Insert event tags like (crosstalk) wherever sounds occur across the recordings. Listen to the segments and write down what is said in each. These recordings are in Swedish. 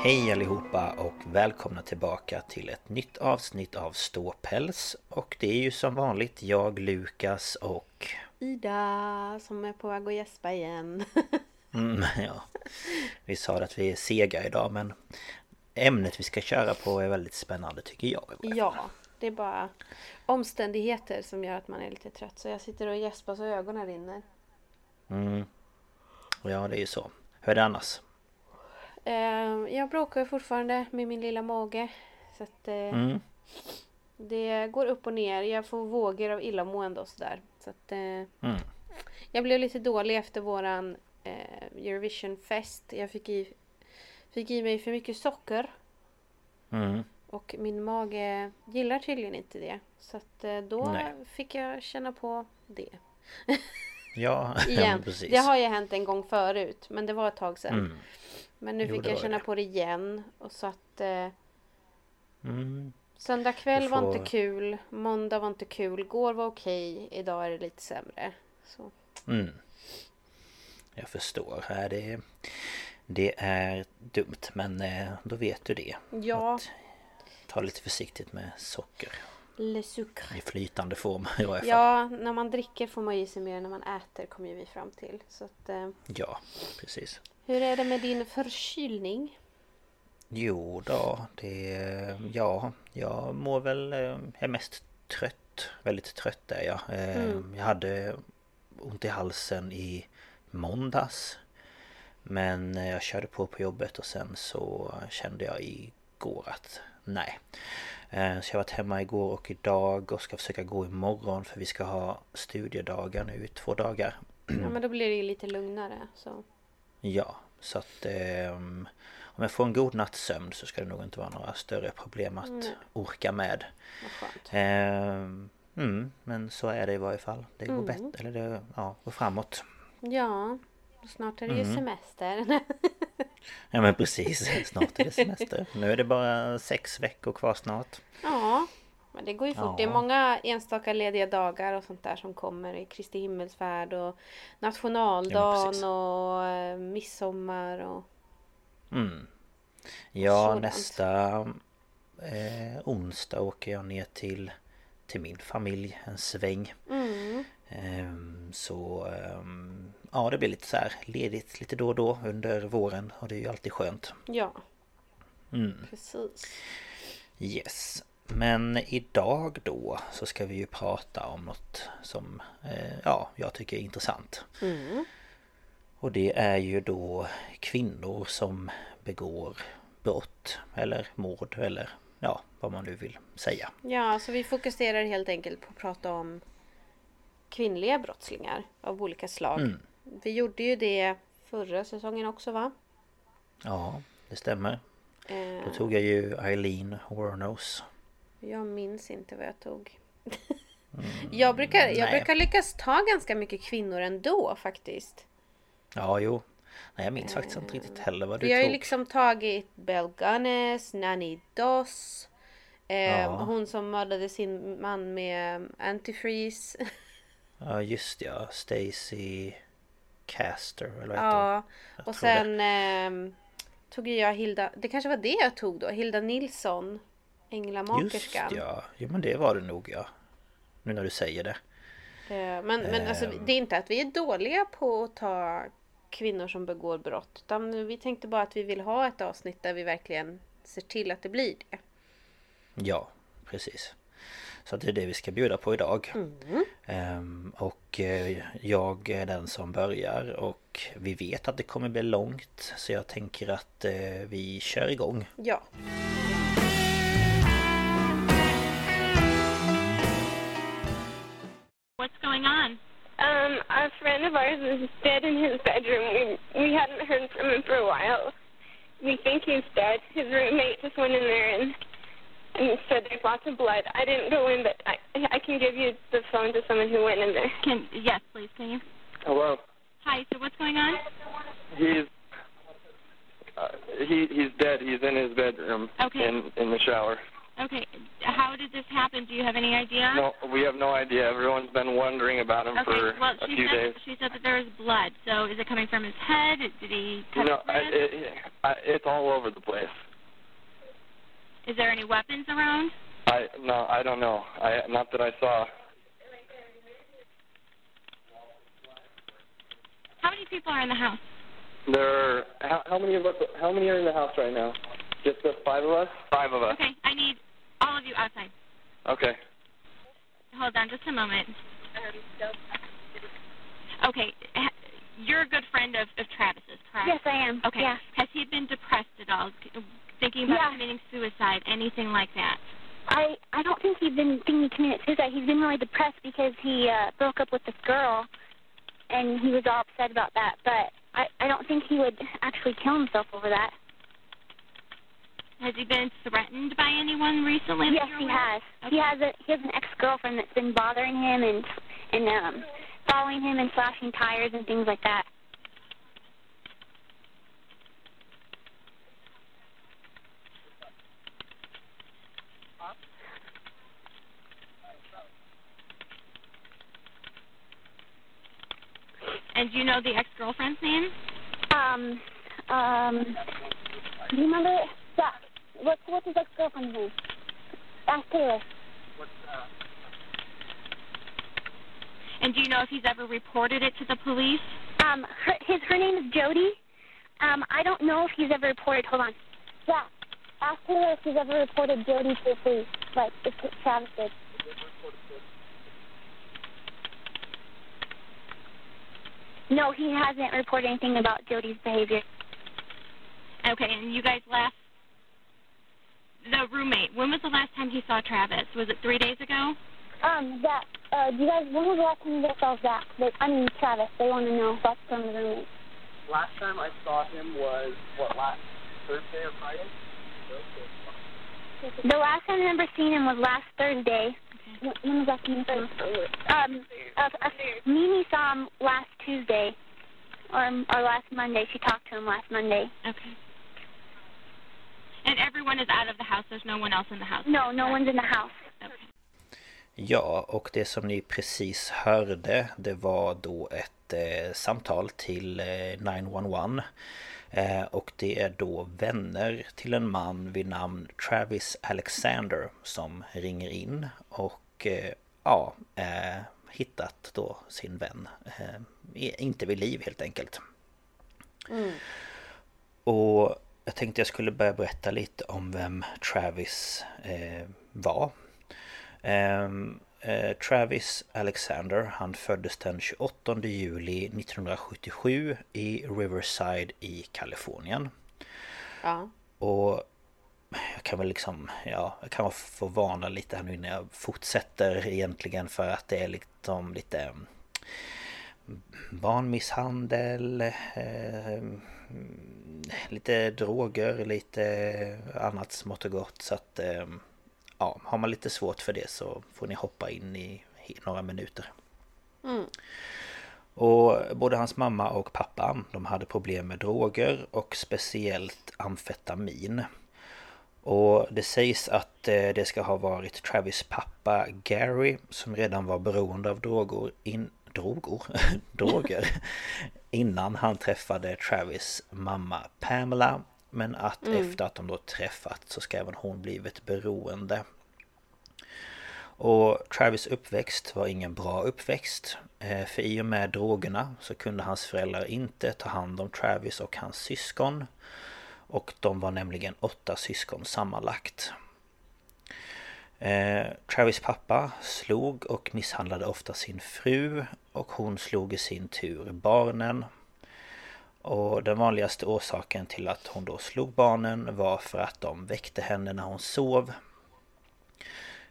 Hej allihopa och välkomna tillbaka till ett nytt avsnitt av Ståpäls Och det är ju som vanligt jag, Lukas och... Ida som är på väg att gäspa igen. (laughs) Mm, ja. Vi sa att vi är sega idag men ämnet vi ska köra på är väldigt spännande tycker jag. Ja, det är bara omständigheter som gör att man är lite trött. Så jag sitter och gäspar så ögonen rinner. Mm. Ja, det är ju så. Hur är det annars? Eh, jag bråkar fortfarande med min lilla mage. Så att eh, Mm. det går upp och ner. Jag får vågor av illamående och sådär. Så att eh, Mm. jag blev lite dålig efter våran eh, Eurovision-fest. Jag fick i, fick i mig för mycket socker. Mm. Och min mage gillar tydligen inte det. Så att eh, då Nej. fick jag känna på det. Ja, (laughs) Igen. precis. det har ju hänt en gång förut. Men det var ett tag sedan. Mm. Men nu Jo, fick jag känna det. på det igen. Och så att eh, Mm. söndag kväll Du var får- inte kul. Måndag var inte kul. Går var okej. Idag är det lite sämre. Så. Mm. Jag förstår. Ja, Det, det är dumt men eh, då vet du det. Ja, Att ta lite försiktigt med socker le sucre. i flytande form (laughs) i varje fall. Ja, när man dricker får man i sig mer än när man äter kommer ju vi fram till. Så att, eh, Ja, precis. Hur är det med din förkylning? Jo då, det... Ja, jag mår väl... eh, Jag är mest trött. Väldigt trött är jag. Eh, Mm. Jag hade ont i halsen i måndags. Men eh, jag körde på på jobbet och sen så kände jag igår att nej. Eh, Så jag har varit hemma igår och idag och ska försöka gå imorgon för vi ska ha studiedagar nu i två dagar. Ja, men då blir det ju lite lugnare. Så. Ja, så att ehm, om jag får en god natts sömn så ska det nog inte vara några större problem att Nej. orka med. Vad. Ehm, mm, men så är det i varje fall. Det går Mm. bättre, eller det ja, går framåt. Ja, snart är det ju Mm. semester. (laughs) Ja men precis, snart är det semester. Nu är det bara sex veckor kvar snart. ja, men det går ju fort. Ja. Det är många enstaka lediga dagar och sånt där som kommer. i Kristi himmelsfärd och Ja, nationaldagen precis. och eh, midsommar och... Mm. Ja, Sådant. nästa eh, onsdag åker jag ner till, till min familj en sväng. Mm. Ehm, Så ehm, ja det blir lite så här ledigt lite då och då under våren och det är ju alltid skönt. Ja, Mm. precis. Yes. Men idag då så ska vi ju prata om något som eh, ja, jag tycker är intressant. Mm. Och det är ju då kvinnor som begår brott eller mord eller ja, vad man nu vill säga. Ja, så vi fokuserar helt enkelt på att prata om kvinnliga brottslingar av olika slag. Mm. Vi gjorde ju det förra säsongen också va? Ja, det stämmer. Eh, Då tog jag ju Eileen Warnos. Jag minns inte vad jag tog. jag, brukar, jag nej. brukar lyckas ta ganska mycket kvinnor ändå faktiskt. Ja, jo. Nej, jag minns faktiskt inte riktigt heller vad du Vi har ju tog. liksom tagit Belle Gunness, Nanny Doss. Eh, Ja. Hon som mördade sin man med antifreeze. (laughs) Ja, just ja. Stacy Caster, eller vad ja. Jag Och sen ehm, tog jag Hilda, det kanske var det jag tog då, Hilda Nilsson. Just Änglamakerskan. ja. Jo, men det var det nog ja. Nu när du säger det. Eh, Men, men alltså, Ehm. det är inte att vi är dåliga på att ta kvinnor som begår brott. Utan vi tänkte bara att vi vill ha ett avsnitt där vi verkligen ser till att det blir det. Ja, precis. Så det är det vi ska bjuda på idag. Mm. Ehm, och eh, jag är den som börjar och vi vet att det kommer bli långt. Så jag tänker att eh, vi kör igång. Ja. Friend of ours is dead in his bedroom. We we hadn't heard from him for a while. We think he's dead. His roommate just went in there and and said there's lots of blood. I didn't go in, but I I can give you the phone to someone who went in there. Can yes, please, can you? Hello. Hi. So what's going on? He's uh, he he's dead. He's in his bedroom. Okay. In in the shower. Okay. How did this happen? Do you have any idea? No, we have no idea. Everyone's been wondering about him Okay. for well, a she few said days. she said that there was blood. So is it coming from his head? Did he cut No, his I, wrist? it, I, it's all over the place. Is there any weapons around? I no, I don't know. I not that I saw. How many people are in the house? There. How, how many of us? How many are in the house right now? Just the five of us. Five of us. Okay. I need all of you outside. Okay. Hold on just a moment. Okay. You're a good friend of, of Travis's, correct? Yes, I am. Okay. Yeah. Has he been depressed at all? Thinking about Yeah. committing suicide, anything like that? I I don't think he's been thinking he committed suicide. He's been really depressed because he uh, broke up with this girl, and he was all upset about that. But I I don't think he would actually kill himself over that. Has he been threatened by anyone recently? Yes, he has. of? He has a he has an ex girlfriend that's been bothering him and and um following him and slashing tires and things like that. And do you know the ex-girlfriend's name? Um um do you remember Zach? What's what's his ex girlfriend's name? Ask Taylor. And do you know if he's ever reported it to the police? Um her his her name is Jody. Um I don't know if he's ever reported hold on. Zach, ask Taylor if he's ever reported Jody to the police, like if Travis did. No, he hasn't reported anything about Jody's behavior. Okay, and you guys last... The roommate, when was the last time he saw Travis? Was it three days ago? Um, Zach, uh, do you guys, when was the last time you guys saw Zach? They, I mean, Travis. They want to know about from the roommate. Last time I saw him was what last Thursday or Friday? The last time I remember seeing him was last Thursday. When when was last time saw him? Um, uh, uh, Mimi saw him last Tuesday, or or last Monday. She talked to him last Monday. Okay. And everyone is out of the house. There's no one else in the house. No, no one's in the house. Okay. Ja, och det som ni precis hörde det var då ett eh, samtal till eh, 911 eh, Och det är då vänner till en man vid namn Travis Alexander som ringer in och eh, ja, eh, hittat då sin vän eh, inte vid liv helt enkelt. Och jag tänkte jag skulle börja berätta lite om vem Travis eh, var. Ehm, eh, Travis Alexander, han föddes den 28 juli 1977 i Riverside i Kalifornien. Ja. Och jag kan väl liksom, ja, jag kan få varna lite här nu innan jag fortsätter egentligen för att det är liksom lite barnmisshandel, eh, lite droger, lite annat smått och gott. Så att eh, ja, har man lite svårt för det så får ni hoppa in i några minuter. Mm. Och både hans mamma och pappa de hade problem med droger och speciellt amfetamin. Och det sägs att eh, det ska ha varit Travis pappa Gary som redan var beroende av droger, in, droger, (laughs) droger innan han träffade Travis mamma Pamela. Men att mm. efter att de då träffat så ska även hon blivit beroende. Och Travis uppväxt var ingen bra uppväxt. Eh, för i och med drogerna så kunde hans föräldrar inte ta hand om Travis och hans syskon. Och de var nämligen åtta syskon sammanlagt. Eh, Travis pappa slog och misshandlade ofta sin fru och hon slog i sin tur barnen. Och den vanligaste orsaken till att hon då slog barnen var för att de väckte henne när hon sov.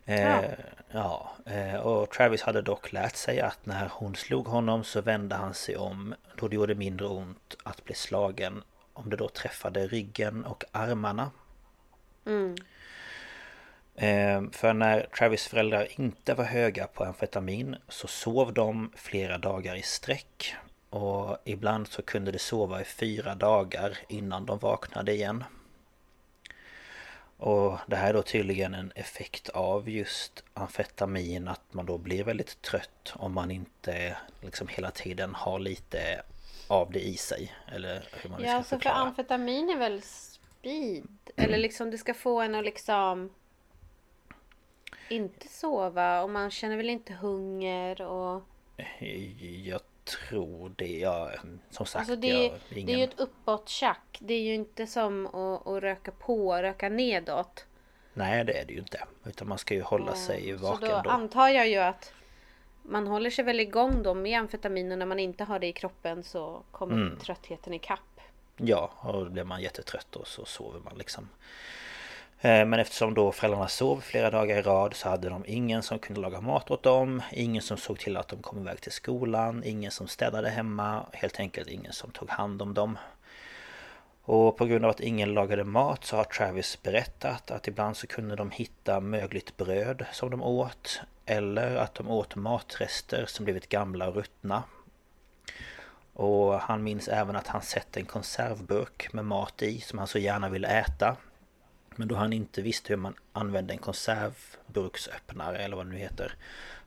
Eh, ja. Eh, och Travis hade dock lärt sig att när hon slog honom så vände han sig om då det gjorde mindre ont att bli slagen om det då träffade ryggen och armarna. Mm. Eh, för när Travis föräldrar inte var höga på amfetamin så sov de flera dagar i sträck. Och ibland så kunde de sova i fyra dagar innan de vaknade igen. Och det här är då tydligen en effekt av just amfetamin att man då blir väldigt trött om man inte liksom hela tiden har lite av det i sig. Eller hur man ja, ska alltså för amfetamin är väl speed? Eller liksom det ska få en att liksom inte sova och man känner väl inte hunger och... Jag tror det. Ja, som sagt. Alltså det, jag, ingen... det är ju ett uppåt-tjack. Det är ju inte som att, att röka på och röka nedåt. Nej, det är det ju inte. Utan man ska ju hålla sig vaken Så då, då antar jag ju att man håller sig väl igång då med amfetamin och när man inte har det i kroppen så kommer mm. tröttheten i kapp. Ja, och då blir man jättetrött och så sover man liksom. Eh, men eftersom då föräldrarna sov flera dagar i rad så hade de ingen som kunde laga mat åt dem Ingen som såg till att de kom iväg till skolan Ingen som städade hemma Helt enkelt ingen som tog hand om dem. Och på grund av att ingen lagade mat så har Travis berättat att ibland så kunde de hitta mögligt bröd som de åt Eller att de åt matrester som blivit gamla och ruttna. Och han minns även att han sett en konservburk med mat i som han så gärna ville äta men då han inte visste hur man använde en konservburksöppnare eller vad det nu heter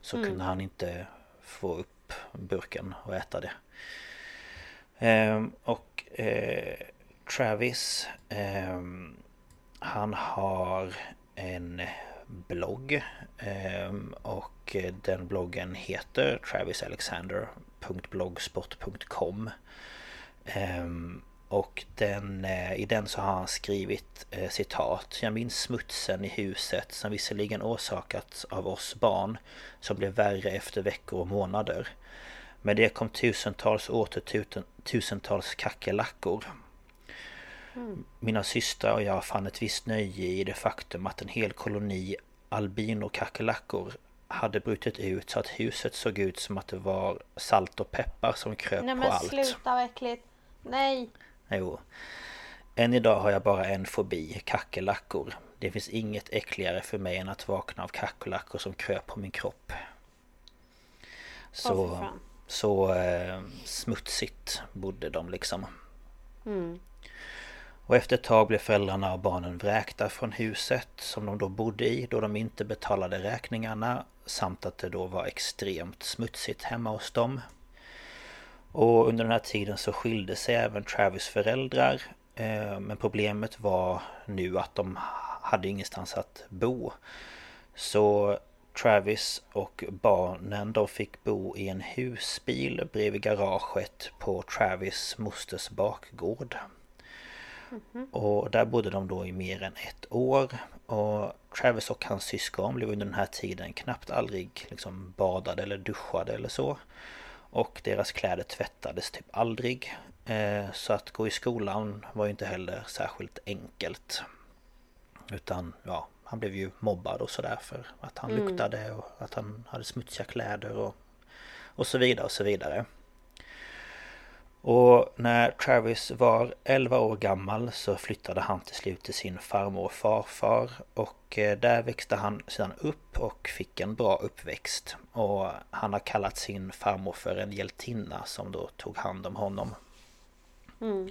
Så mm. kunde han inte få upp burken och äta det ehm, Och eh, Travis ehm, Han har en blogg ehm, Och den bloggen heter travisalexander.blogspot.com och den, eh, i den så har han skrivit eh, citat Jag minns smutsen i huset som visserligen orsakats av oss barn Som blev värre efter veckor och månader Men det kom tusentals och åter tusentals kackerlackor mm. Mina systrar och jag fann ett visst nöje i det faktum att en hel koloni albinokackerlackor hade brutit ut så att huset såg ut som att det var salt och peppar som kröp Nej, på allt. Nej men sluta vad äckligt! Nej! Jo. Än idag har jag bara en fobi, kackerlackor. Det finns inget äckligare för mig än att vakna av kackerlackor som kröp på min kropp. Så, oh, så eh, smutsigt bodde de liksom. Mm. Och efter ett tag blev föräldrarna och barnen vräkta från huset som de då bodde i då de inte betalade räkningarna samt att det då var extremt smutsigt hemma hos dem. Och under den här tiden så skilde sig även Travis föräldrar. Eh, men problemet var nu att de hade ingenstans att bo. Så Travis och barnen de fick bo i en husbil bredvid garaget på Travis mosters bakgård. Mm -hmm. Och där bodde de då i mer än ett år. Och Travis och hans syskon blev under den här tiden knappt aldrig liksom badade eller duschade eller så. Och deras kläder tvättades typ aldrig. Eh, så att gå i skolan var ju inte heller särskilt enkelt. Utan ja, han blev ju mobbad och sådär för att han mm. luktade och att han hade smutsiga kläder och, och så vidare och så vidare. Och när Travis var 11 år gammal så flyttade han till slut till sin farmor och farfar och eh, där växte han sedan upp och fick en bra uppväxt. Och han har kallat sin farmor för en hjältinna som då tog hand om honom. Mm.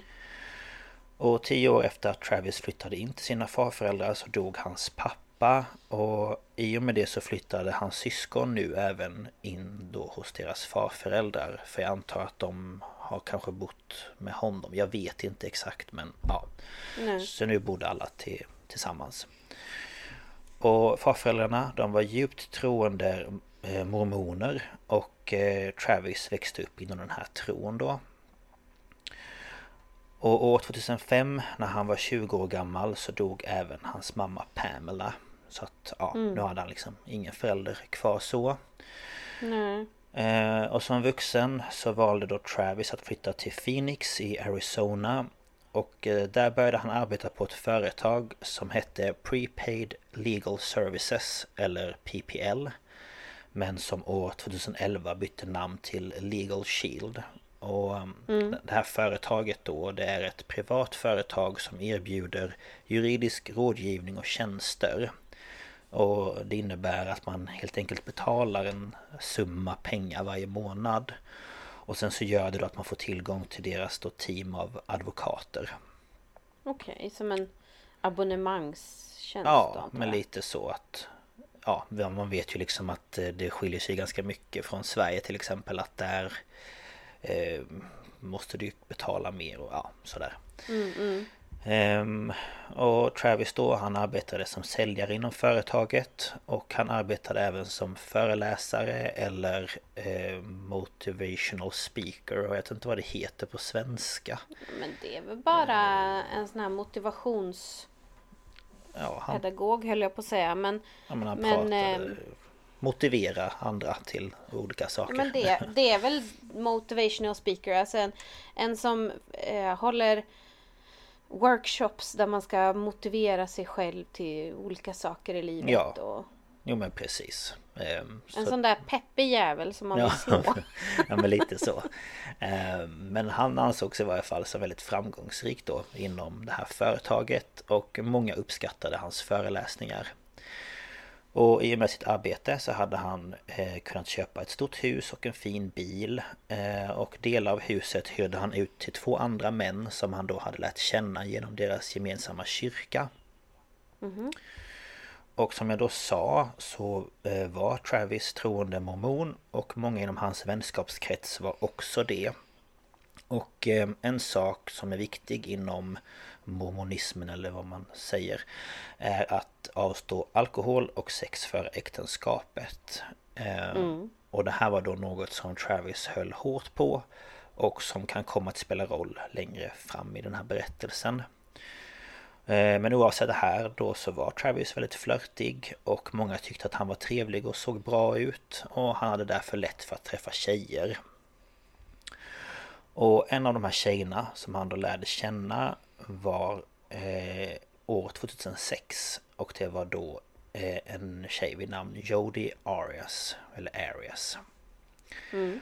Och tio år efter att Travis flyttade in till sina farföräldrar så dog hans pappa och i och med det så flyttade hans syskon nu även in då hos deras farföräldrar. För jag antar att de har kanske bott med honom. Jag vet inte exakt men ja. Nej. Så nu bodde alla till, tillsammans. Och farföräldrarna de var djupt troende eh, mormoner och eh, Travis växte upp inom den här tron då. Och år 2005 när han var 20 år gammal så dog även hans mamma Pamela. Så att ja, Mm. nu hade han liksom ingen förälder kvar så. Nej. Eh, och som vuxen så valde då Travis att flytta till Phoenix i Arizona. Och eh, där började han arbeta på ett företag som hette Prepaid Legal Services eller PPL. Men som år 2011 bytte namn till Legal Shield. Och um, Mm. det här företaget då det är ett privat företag som erbjuder juridisk rådgivning och tjänster. Och det innebär att man helt enkelt betalar en summa pengar varje månad. Och sen så gör det då att man får tillgång till deras då team av advokater. Okej, som en abonnemangstjänst då, Ja, antar men lite så att... Ja, man vet ju liksom att eh, det skiljer sig ganska mycket från Sverige till exempel att där eh, måste du betala mer och ja, sådär. Mm, mm. Ehm, och Travis då, han arbetade som säljare inom företaget och han arbetade även som föreläsare eller eh, motivational speaker och jag vet inte vad det heter på svenska. Men det är väl bara en sån här motivationspedagog Ja, han, höll jag på att säga. Men, ja, men han men, pratade, ehm, motivera andra till olika saker. men det, det är väl motivational speaker. Alltså en, en som eh, håller workshops där man ska motivera sig själv till olika saker i livet. Ja, Och Jo men precis. Ehm, en så- sån där peppig jävel som man vill slå. (laughs) ja men lite så. Eh, Men han ansågs i varje fall som väldigt framgångsrik då inom det här företaget och många uppskattade hans föreläsningar. Och i och med sitt arbete så hade han eh, kunnat köpa ett stort hus och en fin bil. Eh, och delar av huset hyrde han ut till två andra män som han då hade lärt känna genom deras gemensamma kyrka. Mhm. Och som jag då sa så eh, var Travis troende mormon och många inom hans vänskapskrets var också det. Och eh, en sak som är viktig inom mormonismen eller vad man säger är att avstå alkohol och sex före äktenskapet. Eh, Mm. Och det här var då något som Travis höll hårt på och som kan komma att spela roll längre fram i den här berättelsen. Eh, Men oavsett det här då så var Travis väldigt flörtig och många tyckte att han var trevlig och såg bra ut och han hade därför lätt för att träffa tjejer. Och en av de här tjejerna som han då lärde känna var eh, år 2006 och det var då eh, en tjej vid namn Jodie Arias eller Arias. Mm.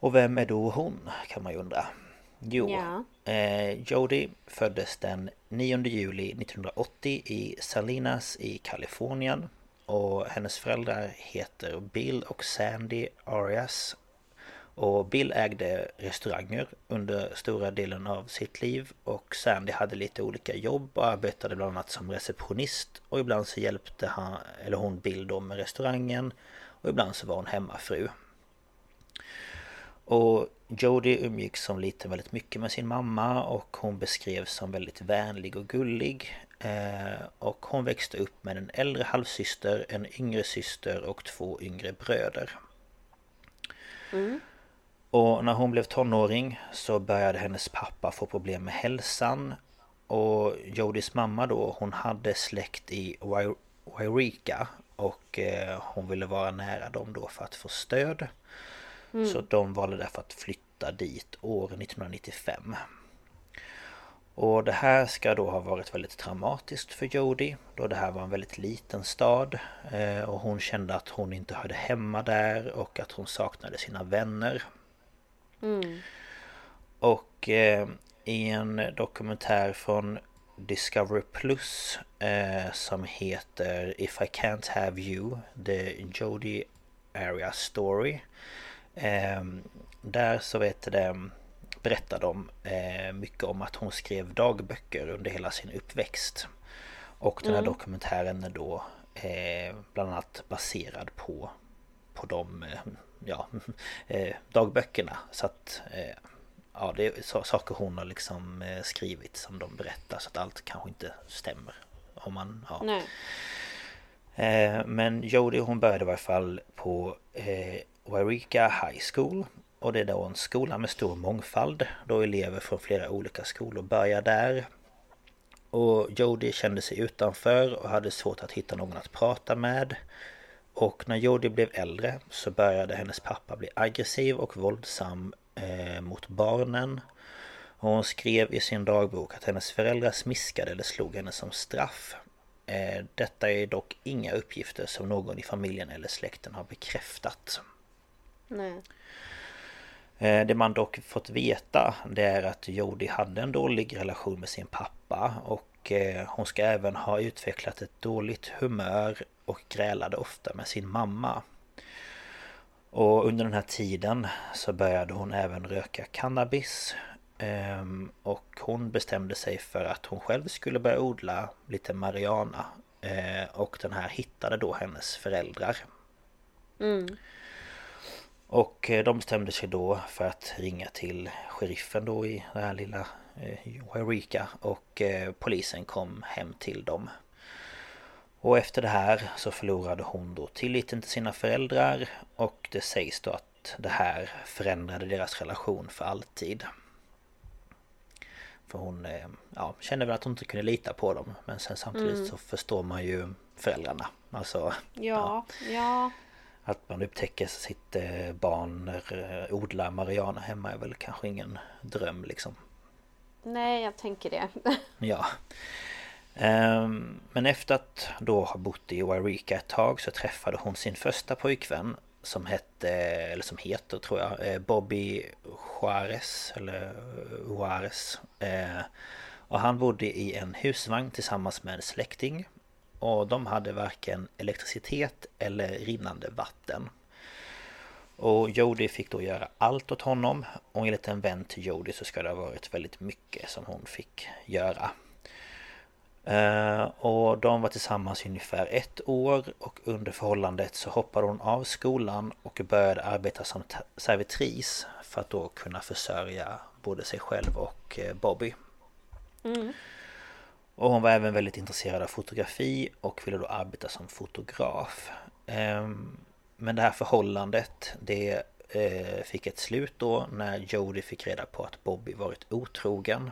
Och vem är då hon kan man ju undra. Jo, Ja. eh, Jodie föddes den 9 juli 1980 i Salinas i Kalifornien. Och hennes föräldrar heter Bill och Sandy Arias. Och Bill ägde restauranger under stora delen av sitt liv och Sandy hade lite olika jobb och arbetade bland annat som receptionist och ibland så hjälpte han, eller hon Bill då med restaurangen och ibland så var hon hemmafru. Och Jodie umgicks som liten väldigt mycket med sin mamma och hon beskrevs som väldigt vänlig och gullig. Eh, och hon växte upp med en äldre halvsyster, en yngre syster och två yngre bröder. Mm. Och när hon blev tonåring så började hennes pappa få problem med hälsan. Och Jodis mamma då, hon hade släkt i Wai- Wairika och eh, hon ville vara nära dem då för att få stöd. Mm. Så de valde därför att flytta dit år 1995. Och det här ska då ha varit väldigt traumatiskt för Jodie då det här var en väldigt liten stad eh, och hon kände att hon inte hörde hemma där och att hon saknade sina vänner. Mm. Och eh, i en dokumentär från Discovery Plus eh, som heter If I Can't Have You The Jody Area Story eh, Där så vet det berättar de eh, mycket om att hon skrev dagböcker under hela sin uppväxt. Och den här Mm. dokumentären är då eh, bland annat baserad på, på de eh, ja, (laughs) eh, dagböckerna. Så att eh, ja, det är saker hon har liksom eh, skrivit som de berättar så att allt kanske inte stämmer. Om man, ja. Nej. Men Jodie hon började i varje fall på eh, Wairika High School och det är då en skola med stor mångfald då elever från flera olika skolor börjar där. Och Jodie kände sig utanför och hade svårt att hitta någon att prata med. Och när Jodie blev äldre så började hennes pappa bli aggressiv och våldsam eh, mot barnen. Och hon skrev i sin dagbok att hennes föräldrar smiskade eller slog henne som straff. Eh, detta är dock inga uppgifter som någon i familjen eller släkten har bekräftat. Nej. Eh, Det man dock fått veta det är att Jodie hade en dålig relation med sin pappa och eh, hon ska även ha utvecklat ett dåligt humör och grälade ofta med sin mamma. Och under den här tiden så började hon även röka cannabis Ehm, Och hon bestämde sig för att hon själv skulle börja odla lite marijuana Eh, Och den här hittade då hennes föräldrar Mm. Och eh, de bestämde sig då för att ringa till sheriffen då i det här lilla eh, Wairika och polisen kom hem till dem. Och efter det här så förlorade hon då tilliten till sina föräldrar och det sägs då att det här förändrade deras relation för alltid. För hon eh, ja, kände väl att hon inte kunde lita på dem men sen samtidigt Mm. så förstår man ju föräldrarna. Alltså Ja, ja. att man upptäcker sitt eh, barn eh, odlar marijuana hemma är väl kanske ingen dröm liksom. Nej, jag tänker det. (laughs) Ja. Ehm, men efter att då ha bott i Wairika ett tag så träffade hon sin första pojkvän som hette, eller som heter tror jag, eh, Bobby Juarez eller eh, Juarez. Ehm, och han bodde i en husvagn tillsammans med en släkting. Och de hade varken elektricitet eller rinnande vatten. Och Jodie fick då göra allt åt honom och enligt en vän till Jodie så ska det ha varit väldigt mycket som hon fick göra. Eh, och de var tillsammans i ungefär ett år och under förhållandet så hoppade hon av skolan och började arbeta som servitris för att då kunna försörja både sig själv och eh, Bobby. Mm. Och hon var även väldigt intresserad av fotografi och ville då arbeta som fotograf. Ehm, Men det här förhållandet det eh, fick ett slut då när Jodie fick reda på att Bobby varit otrogen.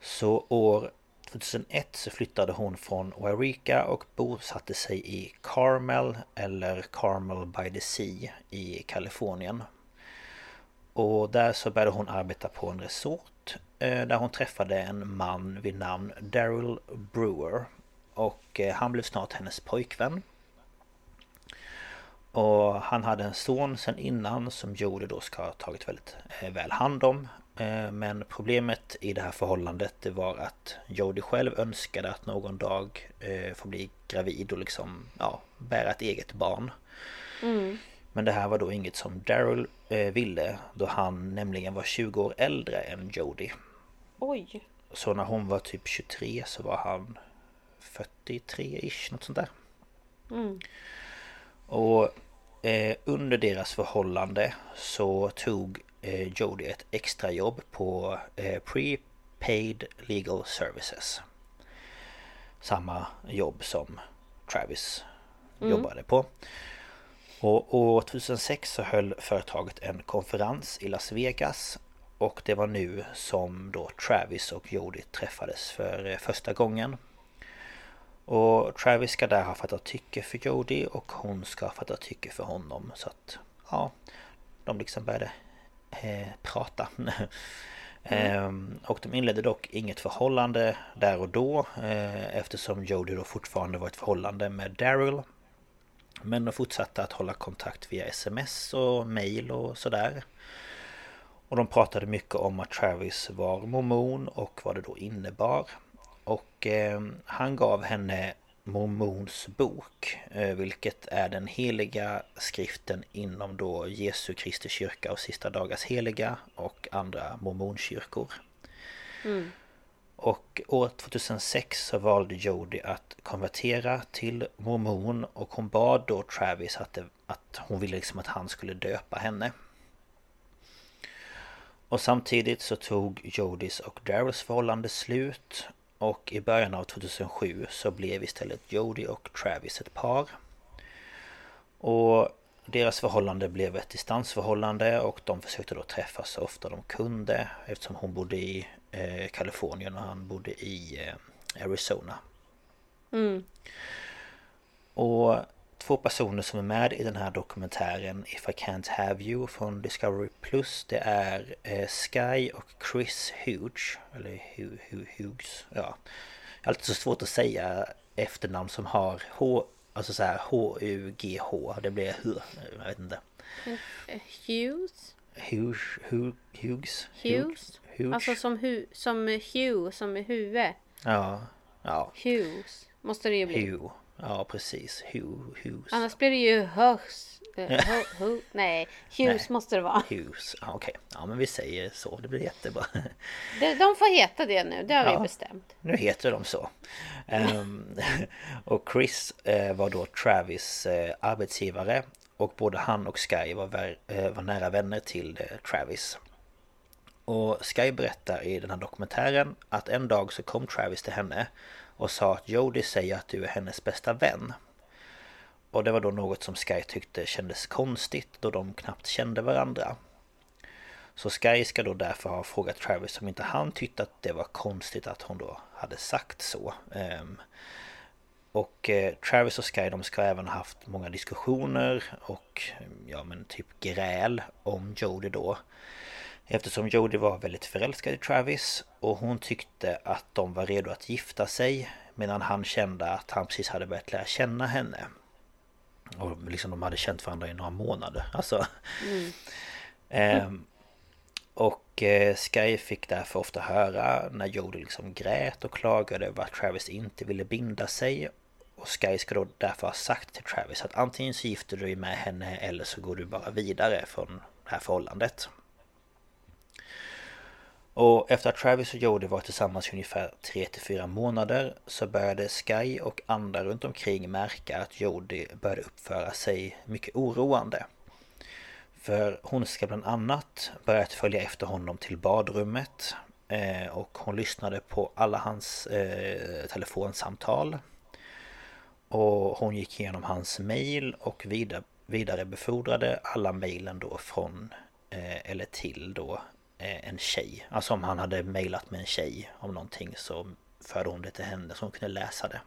Så år 2001 så flyttade hon från Wairika och bosatte sig i Carmel eller Carmel by the Sea i Kalifornien. Och där så började hon arbeta på en resort eh, där hon träffade en man vid namn Daryl Brewer. Och eh, han blev snart hennes pojkvän. Och han hade en son sen innan som Jodie då ska ha tagit väldigt eh, väl hand om. Eh, Men problemet i det här förhållandet det var att Jodie själv önskade att någon dag eh, få bli gravid och liksom ja, bära ett eget barn. Mm. Men det här var då inget som Daryl eh, ville då han nämligen var 20 år äldre än Jodie. Oj. Så när hon var typ 23 så var han 43-ish, något sånt där. Mm. Och eh, under deras förhållande så tog eh, Jodie ett extrajobb på eh, Prepaid Legal Services. Samma jobb som Travis Mm. jobbade på. Och år 2006 så höll företaget en konferens i Las Vegas och det var nu som då Travis och Jodie träffades för eh, första gången. Och Travis ska där ha fattat tycke för Jodie och hon ska ha fattat tycke för honom så att ja, de liksom började prata. (laughs) Ehm, och de inledde dock inget förhållande där och då eh, eftersom Jodie då fortfarande var ett förhållande med Daryl. Men de fortsatte att hålla kontakt via sms och mail och sådär. Och de pratade mycket om att Travis var mormon och vad det då innebar. Och eh, han gav henne Mormons bok, eh, vilket är den heliga skriften inom då Jesu Kristi kyrka och Sista Dagars heliga och andra mormonkyrkor. Mm. Och år 2006 så valde Jody att konvertera till mormon och hon bad då Travis att, det, att hon ville liksom att han skulle döpa henne. Och samtidigt så tog Jodys och Daryls förhållande slut och i början av 2007 så blev istället Jody och Travis ett par. Och deras förhållande blev ett distansförhållande och de försökte då träffas så ofta de kunde eftersom hon bodde i eh, Kalifornien och han bodde i eh, Arizona. Mm. Och två personer som är med i den här dokumentären If I Can't Have You från Discovery Plus det är eh, Sky och Chris Hughes eller Hu- Hu- Hughes ja. Jag har alltid så svårt att säga efternamn som har H Alltså så här H-U-G-H Det blir H Jag vet inte Hughes Hughes Hughes? Hughes Alltså som, hu som Hugh, som är huvud. Ja Ja Hughes. Måste det ju bli. Hugh Ja precis Hugh Hughes Annars blir det ju Hughes. Eh, (laughs) hu, hu, nej, Hughes Nej. måste det vara. Hughes, ja, okej. Ja men vi säger så, det blir jättebra. De, de får heta det nu, det har Ja. vi bestämt. Nu heter de så. Ehm, (laughs) och Chris eh, var då Travis eh, arbetsgivare och både han och Sky var, vär, eh, var nära vänner till eh, Travis. Och Sky berättar i den här dokumentären att en dag så kom Travis till henne och sa att Jody säger att du är hennes bästa vän. Och det var då något som Sky tyckte kändes konstigt då de knappt kände varandra. Så Sky ska då därför ha frågat Travis om inte han tyckte att det var konstigt att hon då hade sagt så. Ehm, och eh, Travis och Sky de ska även ha haft många diskussioner och ja men typ gräl om Jody då. Eftersom Jody var väldigt förälskad i Travis och hon tyckte att de var redo att gifta sig medan han kände att han precis hade börjat lära känna henne. Och liksom de hade känt varandra i några månader. Alltså. Ehm, och eh, Sky fick därför ofta höra när Jody liksom grät och klagade över att Travis inte ville binda sig. Och Sky ska då därför ha sagt till Travis att antingen så gifter du dig med henne eller så går du bara vidare från det här förhållandet. Och efter att Travis och Jody var tillsammans i ungefär 3-4 månader så började Sky och andra runt omkring märka att Jody började uppföra sig mycket oroande. För hon ska bland annat börjat följa efter honom till badrummet eh, och hon lyssnade på alla hans eh, telefonsamtal. Och hon gick igenom hans mail och vidare, vidarebefordrade alla mejlen då från eh, eller till då en tjej. Alltså om han hade mejlat med en tjej om någonting så förde hon det till henne så hon kunde läsa det.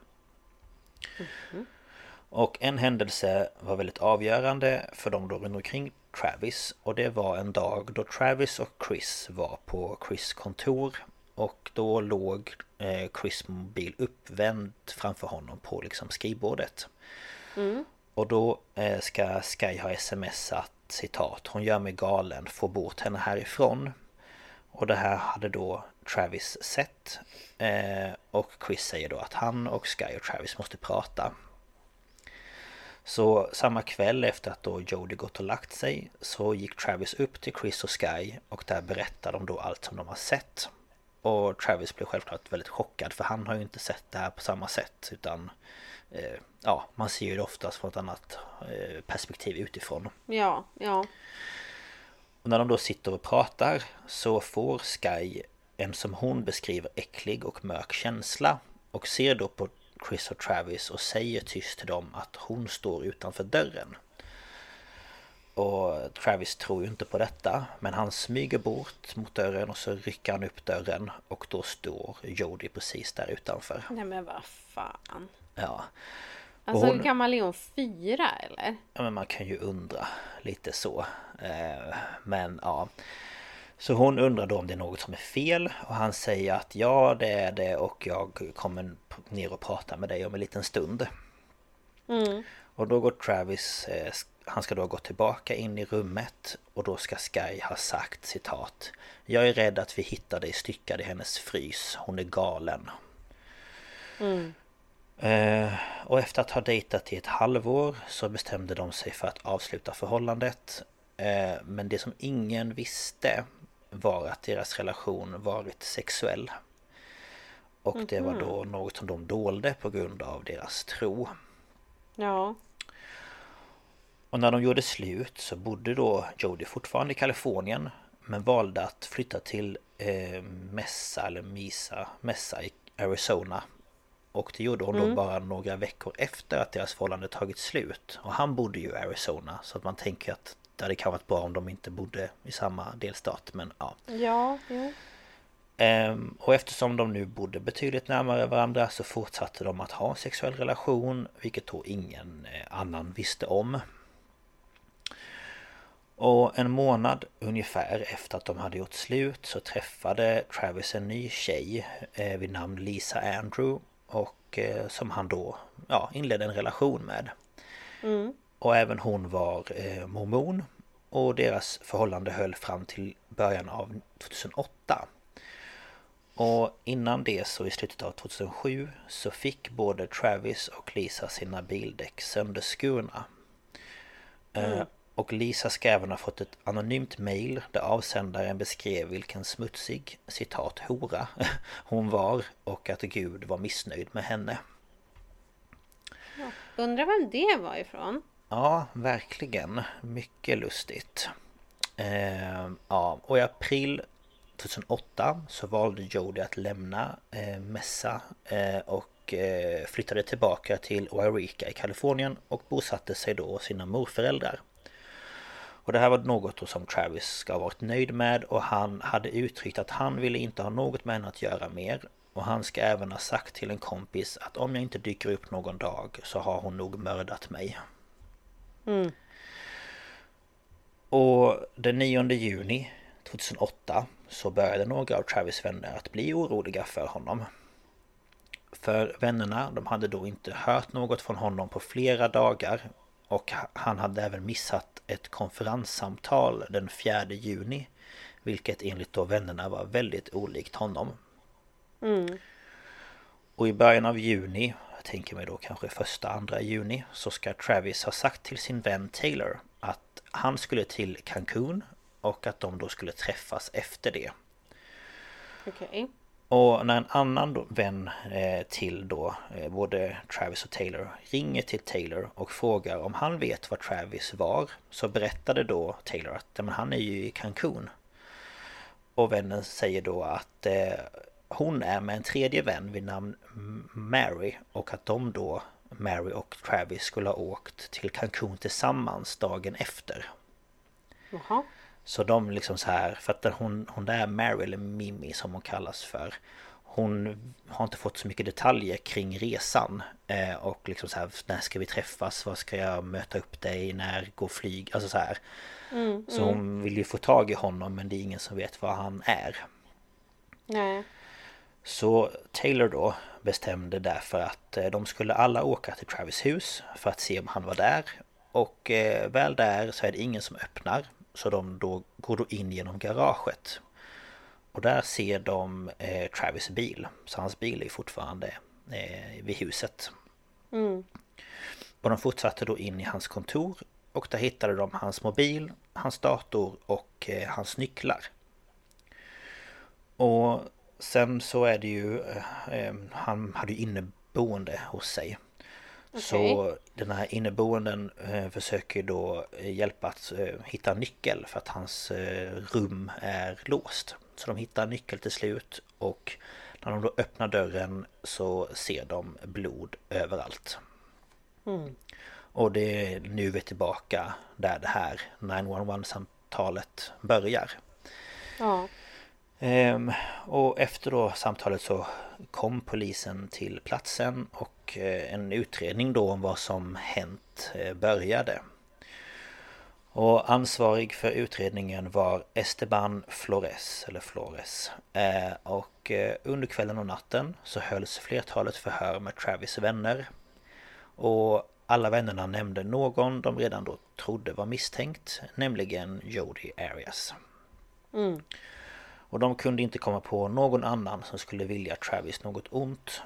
Och en händelse var väldigt avgörande för dem då runt omkring Travis och det var en dag då Travis och Chris var på Chris kontor och då låg eh, Chris mobil uppvänd framför honom på liksom skrivbordet. Och då eh, ska Sky ha smsat citat Hon gör mig galen, få bort henne härifrån. Och det här hade då Travis sett. Eh, och Chris säger då att han och Sky och Travis måste prata. Så samma kväll efter att då Jody gått och lagt sig så gick Travis upp till Chris och Sky och där berättade de då allt som de har sett. Och Travis blev självklart väldigt chockad för han har ju inte sett det här på samma sätt utan eh, Ja, man ser ju det oftast från ett annat eh, perspektiv utifrån. Ja, ja. Och när de då sitter och pratar så får Sky en som hon beskriver äcklig och mörk känsla och ser då på Chris och Travis och säger tyst till dem att hon står utanför dörren. Och Travis tror ju inte på detta men han smyger bort mot dörren och så rycker han upp dörren och då står Jody precis där utanför. Nej men vad fan. Ja. Alltså hon- hur gammal är hon? Fyra eller? Ja men man kan ju undra lite så. Eh, Men ja. Så hon undrar då om det är något som är fel och han säger att ja det är det och jag kommer ner och prata med dig om en liten stund. Mm. Och då går Travis eh, han ska då gått tillbaka in i rummet och då ska Sky ha sagt citat Jag är rädd att vi hittar dig styckad i hennes frys, hon är galen. Mm. Eh, och efter att ha dejtat i ett halvår så bestämde de sig för att avsluta förhållandet. Eh, men det som ingen visste var att deras relation varit sexuell. Och det var då något som de dolde på grund av deras tro. Ja. Och när de gjorde slut så bodde då Jodie fortfarande i Kalifornien men valde att flytta till eh, Mesa eller Misa, Mesa i Arizona. Och det gjorde hon då bara några veckor efter att deras förhållande tagit slut. Och han bodde ju i Arizona så att man tänker att det hade kanske varit bra om de inte bodde i samma delstat men ja. Ja, jo. Ehm, och eftersom de nu bodde betydligt närmare varandra så fortsatte de att ha en sexuell relation vilket då ingen eh, annan visste om. Och en månad ungefär efter att de hade gjort slut så träffade Travis en ny tjej eh, vid namn Lisa Andrew och eh, som han då ja, inledde en relation med. Mm. Och även hon var eh, mormon och deras förhållande höll fram till början av 2008. Och innan det så i slutet av 2007 så fick både Travis och Lisa sina bildäck sönderskurna. Eh, Och Lisa ska även ha fått ett anonymt mail där avsändaren beskrev vilken smutsig, citat, hora hon var och att Gud var missnöjd med henne. Undrar vem det var ifrån? Ja, verkligen. Mycket lustigt. Eh, ja, och i april 2008 så valde Jodie att lämna eh, Messa eh, och eh, flyttade tillbaka till Wairika i Kalifornien och bosatte sig då hos sina morföräldrar. Och det här var något som Travis ska ha varit nöjd med och han hade uttryckt att han ville inte ha något med henne att göra mer. Och han ska även ha sagt till en kompis att om jag inte dyker upp någon dag så har hon nog mördat mig. Mm. Och den 9 juni 2008 så började några av Travis vänner att bli oroliga för honom. För vännerna, de hade då inte hört något från honom på flera dagar och han hade även missat ett konferenssamtal den 4 juni Vilket enligt då vännerna var väldigt olikt honom. Mm. Och i början av juni, jag tänker mig då kanske första, andra juni Så ska Travis ha sagt till sin vän Taylor att han skulle till Cancun Och att de då skulle träffas efter det. Okej. Och när en annan då, vän eh, till då, eh, både Travis och Taylor, ringer till Taylor och frågar om han vet var Travis var Så berättade då Taylor att men han är ju i Cancun Och vännen säger då att eh, hon är med en tredje vän vid namn Mary och att de då, Mary och Travis, skulle ha åkt till Cancun tillsammans dagen efter Jaha så de liksom så här, för att hon, hon där Mary eller Mimi som hon kallas för Hon har inte fått så mycket detaljer kring resan eh, Och liksom så här, när ska vi träffas? Var ska jag möta upp dig? När går flyg? Alltså så här Mm, Så hon vill ju få tag i honom men det är ingen som vet var han är Nej. Så Taylor då bestämde därför att eh, de skulle alla åka till Travis hus för att se om han var där Och eh, väl där så är det ingen som öppnar Så de då går då in genom garaget. Och där ser de eh, Travis bil. Så hans bil är fortfarande eh, vid huset. Mm. Och de fortsatte då in i hans kontor. Och där hittade de hans mobil, hans dator och eh, hans nycklar. Och sen så är det ju eh, eh, Han hade ju inneboende hos sig Så den här inneboenden eh, försöker då eh, hjälpa att eh, hitta nyckel för att hans rum är låst Så de hittar nyckel till slut och när de då öppnar dörren så ser de blod överallt Mm. och det är nu vi är tillbaka där det här 911-samtalet börjar. Ja. Ehm, och efter då samtalet så kom polisen till platsen och eh, en utredning då om vad som hänt eh, började. Och ansvarig för utredningen var Esteban Flores, eller Flores. Eh, och eh, under kvällen och natten så hölls flertalet förhör med Travis vänner. Och alla vännerna nämnde någon de redan då trodde var misstänkt, nämligen Jody Arias. Mm. Och de kunde inte komma på någon annan som skulle vilja Travis något ont.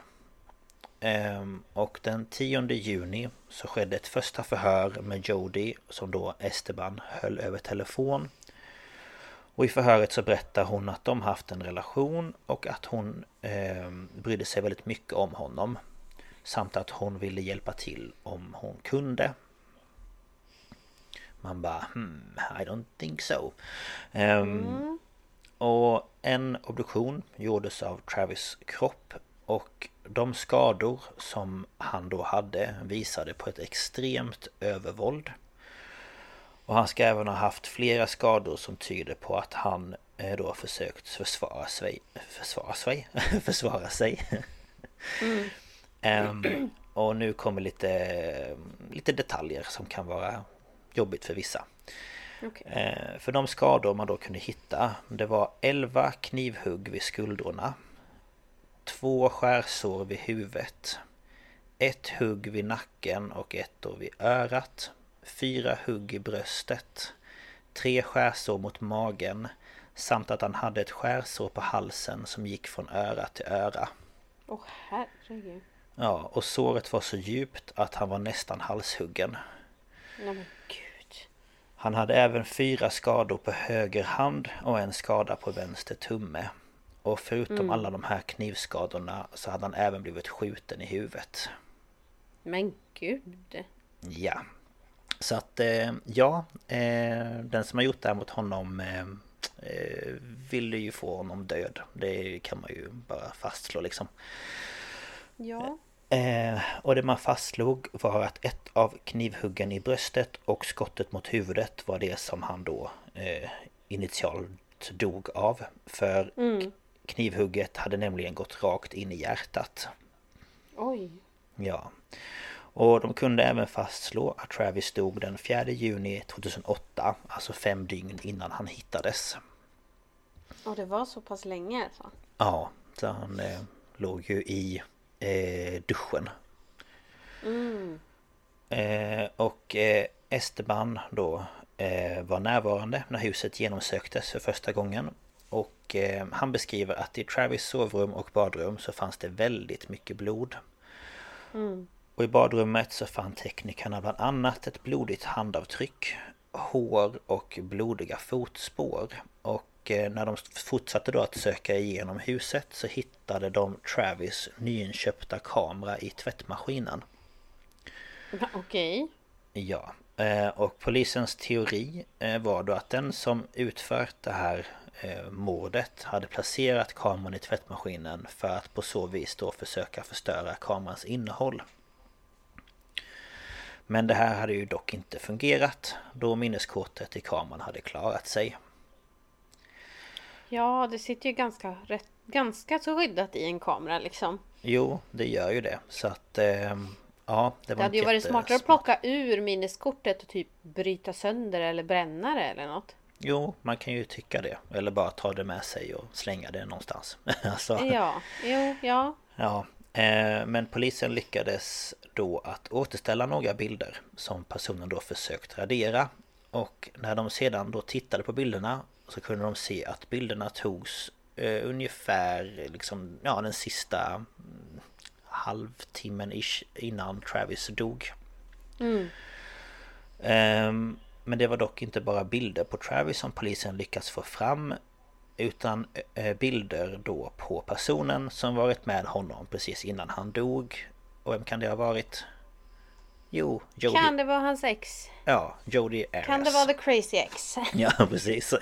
Ehm, och den 10 juni så skedde ett första förhör med Jody som då Esteban höll över telefon. Och i förhöret så berättar hon att de haft en relation och att hon eh, brydde sig väldigt mycket om honom. Samt att hon ville hjälpa till om hon kunde. Man bara hmm, I don't think so. Um, och en obduktion gjordes av Travis kropp och de skador som han då hade visade på ett extremt övervåld. Och han ska även ha haft flera skador som tyder på att han eh, då försökt försvara sig. Försvara sig? (laughs) försvara sig. Mm. Ehm, och nu kommer lite, lite detaljer som kan vara jobbigt för vissa. Okej. Eh, för de skador man då kunde hitta Det var 11 knivhugg vid skuldrorna Två skärsår vid huvudet Ett hugg vid nacken och ett då vid örat Fyra hugg i bröstet Tre skärsår mot magen Samt att han hade ett skärsår på halsen som gick från öra till öra Åh herregud. Ja, och såret var så djupt att han var nästan halshuggen Nej. Han hade även fyra skador på höger hand och en skada på vänster tumme. Och förutom Mm. alla de här knivskadorna så hade han även blivit skjuten i huvudet. Men gud. Ja. Så att eh, ja, eh, den som har gjort det här mot honom eh, ville ju få honom död. Det kan man ju bara fastslå liksom. Ja. Eh, och det man fastslog var att ett av knivhuggen i bröstet och skottet mot huvudet var det som han då eh, initialt dog av. För Mm. knivhugget hade nämligen gått rakt in i hjärtat. Oj. Ja. Och de kunde även fastslå att Travis dog den 4 juni 2008, alltså fem dygn innan han hittades. Och det var så pass länge alltså? Ja, så han eh, låg ju i eh, duschen Mm. Eh, och eh, Esteban då eh, var närvarande när huset genomsöktes för första gången. Och eh, han beskriver att i Travis sovrum och badrum så fanns det väldigt mycket blod. Mm. Och i badrummet så fann teknikerna bland annat ett blodigt handavtryck, hår och blodiga fotspår. Och eh, när de fortsatte då att söka igenom huset så hittade de Travis nyinköpta kamera i tvättmaskinen. Okej. Ja, eh, och polisens teori eh, var då att den som utfört det här mordet hade placerat kameran i tvättmaskinen för att på så vis då försöka förstöra kamerans innehåll. Men det här hade ju dock inte fungerat då minneskortet i kameran hade klarat sig. Ja, det sitter ju ganska, rätt, ganska så skyddat i en kamera liksom. Jo, det gör ju det. Så att... Eh, ja, det Det var hade ju varit smartare att plocka ur minneskortet och typ bryta sönder eller bränna det eller något. Jo, man kan ju tycka det. Eller bara ta det med sig och slänga det någonstans. (laughs) alltså, Ja, jo, ja. Ja, eh, men polisen lyckades då att återställa några bilder som personen då försökt radera. Och när de sedan då tittade på bilderna så kunde de se att bilderna togs eh, ungefär liksom, ja den sista mm, halvtimmen ish innan Travis dog. Mm. Ehm, Men det var dock inte bara bilder på Travis som polisen lyckats få fram utan eh, bilder då på personen som varit med honom precis innan han dog. Och vem kan det ha varit? Jo, Jody. Kan det vara hans ex? Ja, Jody Arias. Kan det vara the crazy ex? (laughs) Ja, precis.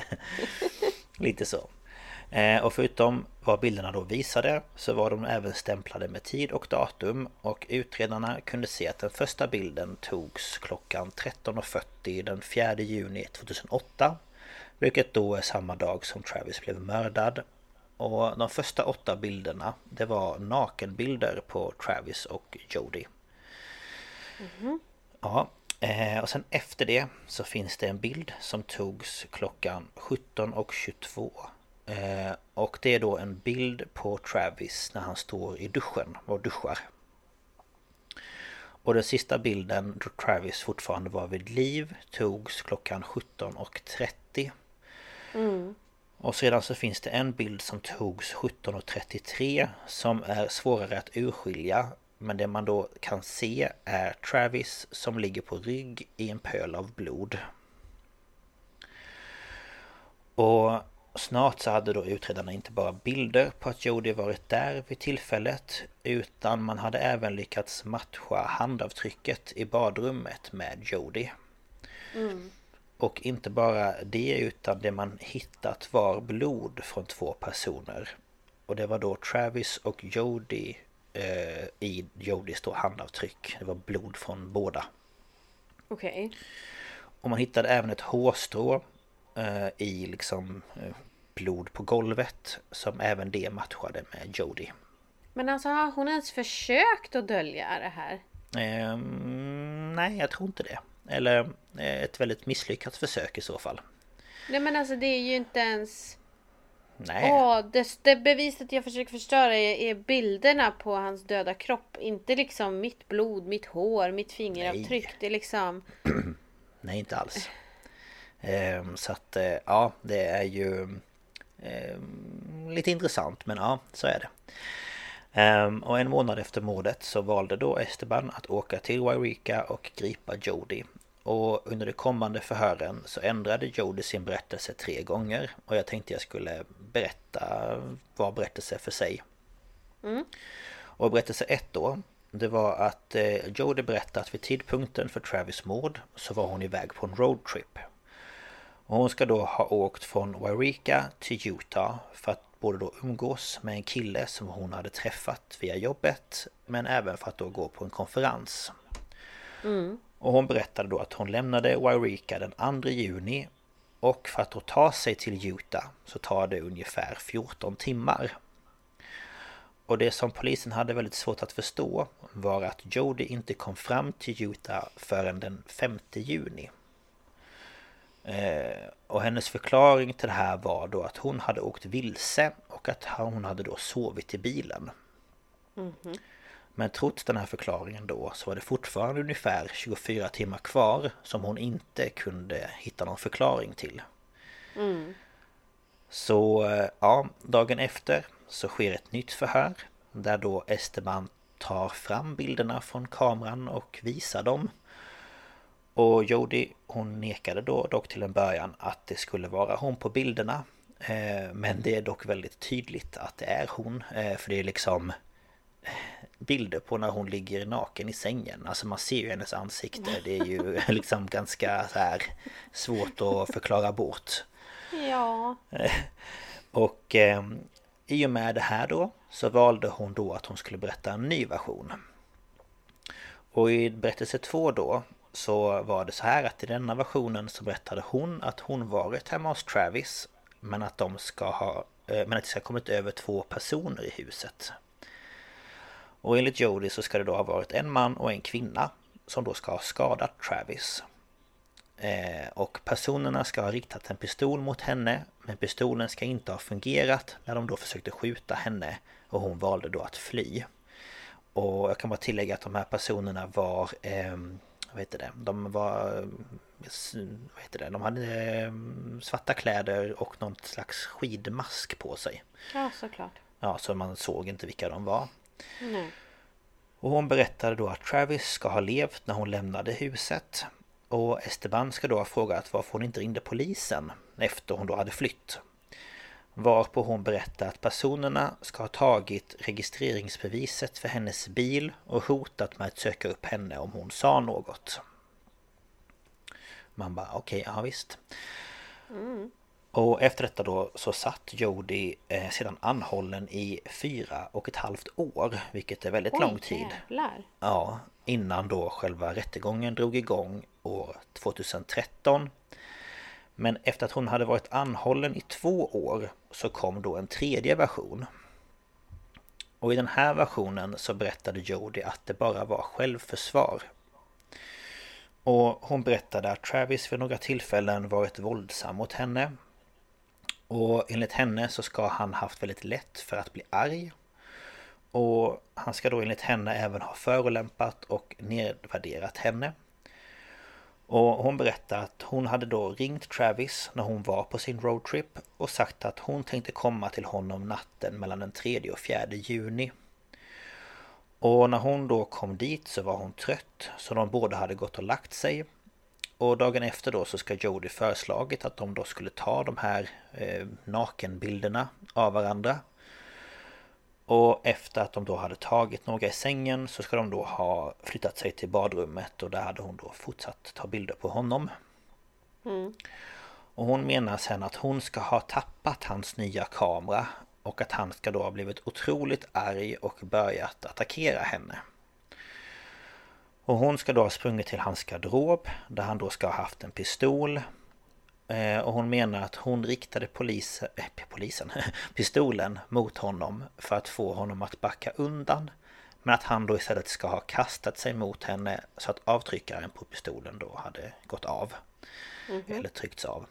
(laughs) Lite så. Eh, Och förutom vad bilderna då visade så var de även stämplade med tid och datum och utredarna kunde se att den första bilden togs klockan 13.40 den 4 juni 2008 vilket då är samma dag som Travis blev mördad. Och de första åtta bilderna det var nakenbilder på Travis och Jody. Ja, eh, och sen efter det så finns det en bild som togs klockan 17.22 eh, Och det är då en bild på Travis när han står i duschen och duschar Och den sista bilden då Travis fortfarande var vid liv togs klockan 17.30. Mm. Och sedan så finns det en bild som togs 17.33 som är svårare att urskilja. Men det man då kan se är Travis som ligger på rygg i en pöl av blod. Och snart så hade då utredarna inte bara bilder på att Jody varit där vid tillfället utan man hade även lyckats matcha handavtrycket i badrummet med Jody. Mm. Och inte bara det utan det man hittat var blod från två personer. Och det var då Travis och Jody eh, i Jodys då handavtryck. Det var blod från båda. Okej. Och man hittade även ett hårstrå eh, i liksom eh, blod på golvet som även det matchade med Jody. Men alltså har hon ens försökt att dölja det här? Ehm, nej, jag tror inte det. Eller eh, ett väldigt misslyckat försök i så fall. Nej men alltså det är ju inte ens... Nej. Åh, det, det beviset jag försöker förstöra är, är bilderna på hans döda kropp. Inte liksom mitt blod, mitt hår, mitt fingeravtryck. Det är liksom... (clears throat) Nej, inte alls. Ehm, så att eh, ja, det är ju ehm, lite intressant men ja, så är det. Ehm, och en månad efter mordet så valde då Esteban att åka till Wairika och gripa Jody. Och under de kommande förhören så ändrade Jody sin berättelse tre gånger. Och jag tänkte jag skulle berätta var berättelse för sig. Mm. Och berättelse ett då Det var att eh, Jody berättade att vid tidpunkten för Travis mord så var hon iväg på en roadtrip. Och hon ska då ha åkt från Wairika till Utah för att både då umgås med en kille som hon hade träffat via jobbet men även för att då gå på en konferens. Mm. Och hon berättade då att hon lämnade Wairika den 2 juni och för att då ta sig till Utah så tar det ungefär 14 timmar. Och det som polisen hade väldigt svårt att förstå var att Jody inte kom fram till Utah förrän den 5 juni. Eh, och hennes förklaring till det här var då att hon hade åkt vilse och att hon hade då sovit i bilen. Mhm. Men trots den här förklaringen då så var det fortfarande ungefär 24 timmar kvar som hon inte kunde hitta någon förklaring till. Mm. Så eh, ja, dagen efter så sker ett nytt förhör där då Esteban tar fram bilderna från kameran och visar dem. Och Jody hon nekade då dock till en början att det skulle vara hon på bilderna. Eh, Men det är dock väldigt tydligt att det är hon. eh, För det är liksom bilder på när hon ligger naken i sängen. Alltså man ser ju hennes ansikte. Det är ju (laughs) liksom ganska så här svårt att förklara bort. Ja. (laughs) Och eh, i och med det här då så valde hon då att hon skulle berätta en ny version. Och i berättelse två då så var det så här att i denna versionen så berättade hon att hon varit hemma hos Travis men att de ska ha eh, men att det ska ha kommit över två personer i huset. Och enligt Jody så ska det då ha varit en man och en kvinna som då ska ha skadat Travis. Eh, och personerna ska ha riktat en pistol mot henne men pistolen ska inte ha fungerat när de då försökte skjuta henne och hon valde då att fly. Och jag kan bara tillägga att de här personerna var eh, vad heter det? De var... Vad heter det? De hade eh, svarta kläder och någon slags skidmask på sig. Ja, såklart. Ja, så man såg inte vilka de var. Nej. Och hon berättade då att Travis ska ha levt när hon lämnade huset. Och Esteban ska då ha frågat varför hon inte ringde polisen efter hon då hade flytt. Varpå hon berättade att personerna ska ha tagit registreringsbeviset för hennes bil och hotat med att söka upp henne om hon sa något. Man bara okej, okay, ja visst. Mm. Och efter detta då så satt Jody eh, sedan anhållen i fyra och ett halvt år, vilket är väldigt Oj, lång tid. jävlar. Ja, innan då själva rättegången drog igång år 2013. Men efter att hon hade varit anhållen i två år så kom då en tredje version. Och i den här versionen så berättade Jody att det bara var självförsvar. Och hon berättade att Travis vid några tillfällen varit våldsam mot henne. Och enligt henne så ska han haft väldigt lätt för att bli arg. Och han ska då enligt henne även ha förolämpat och nedvärderat henne. Och hon berättar att hon hade då ringt Travis när hon var på sin roadtrip och sagt att hon tänkte komma till honom natten mellan den 3 och 4 juni. Och när hon då kom dit så var hon trött så de båda hade gått och lagt sig. Och dagen efter då så ska Jody föreslagit att de då skulle ta de här eh, nakenbilderna av varandra. Och efter att de då hade tagit några i sängen så ska de då ha flyttat sig till badrummet och där hade hon då fortsatt ta bilder på honom. Mm. Och hon menar sen att hon ska ha tappat hans nya kamera och att han ska då ha blivit otroligt arg och börjat attackera henne. Och hon ska då ha sprungit till hans garderob där han då ska ha haft en pistol. Eh, och hon menar att hon riktade polis, äh, polisen, (laughs) pistolen mot honom för att få honom att backa undan. Men att han då istället ska ha kastat sig mot henne så att avtryckaren på pistolen då hade gått av. Mhm. Eller tryckts av.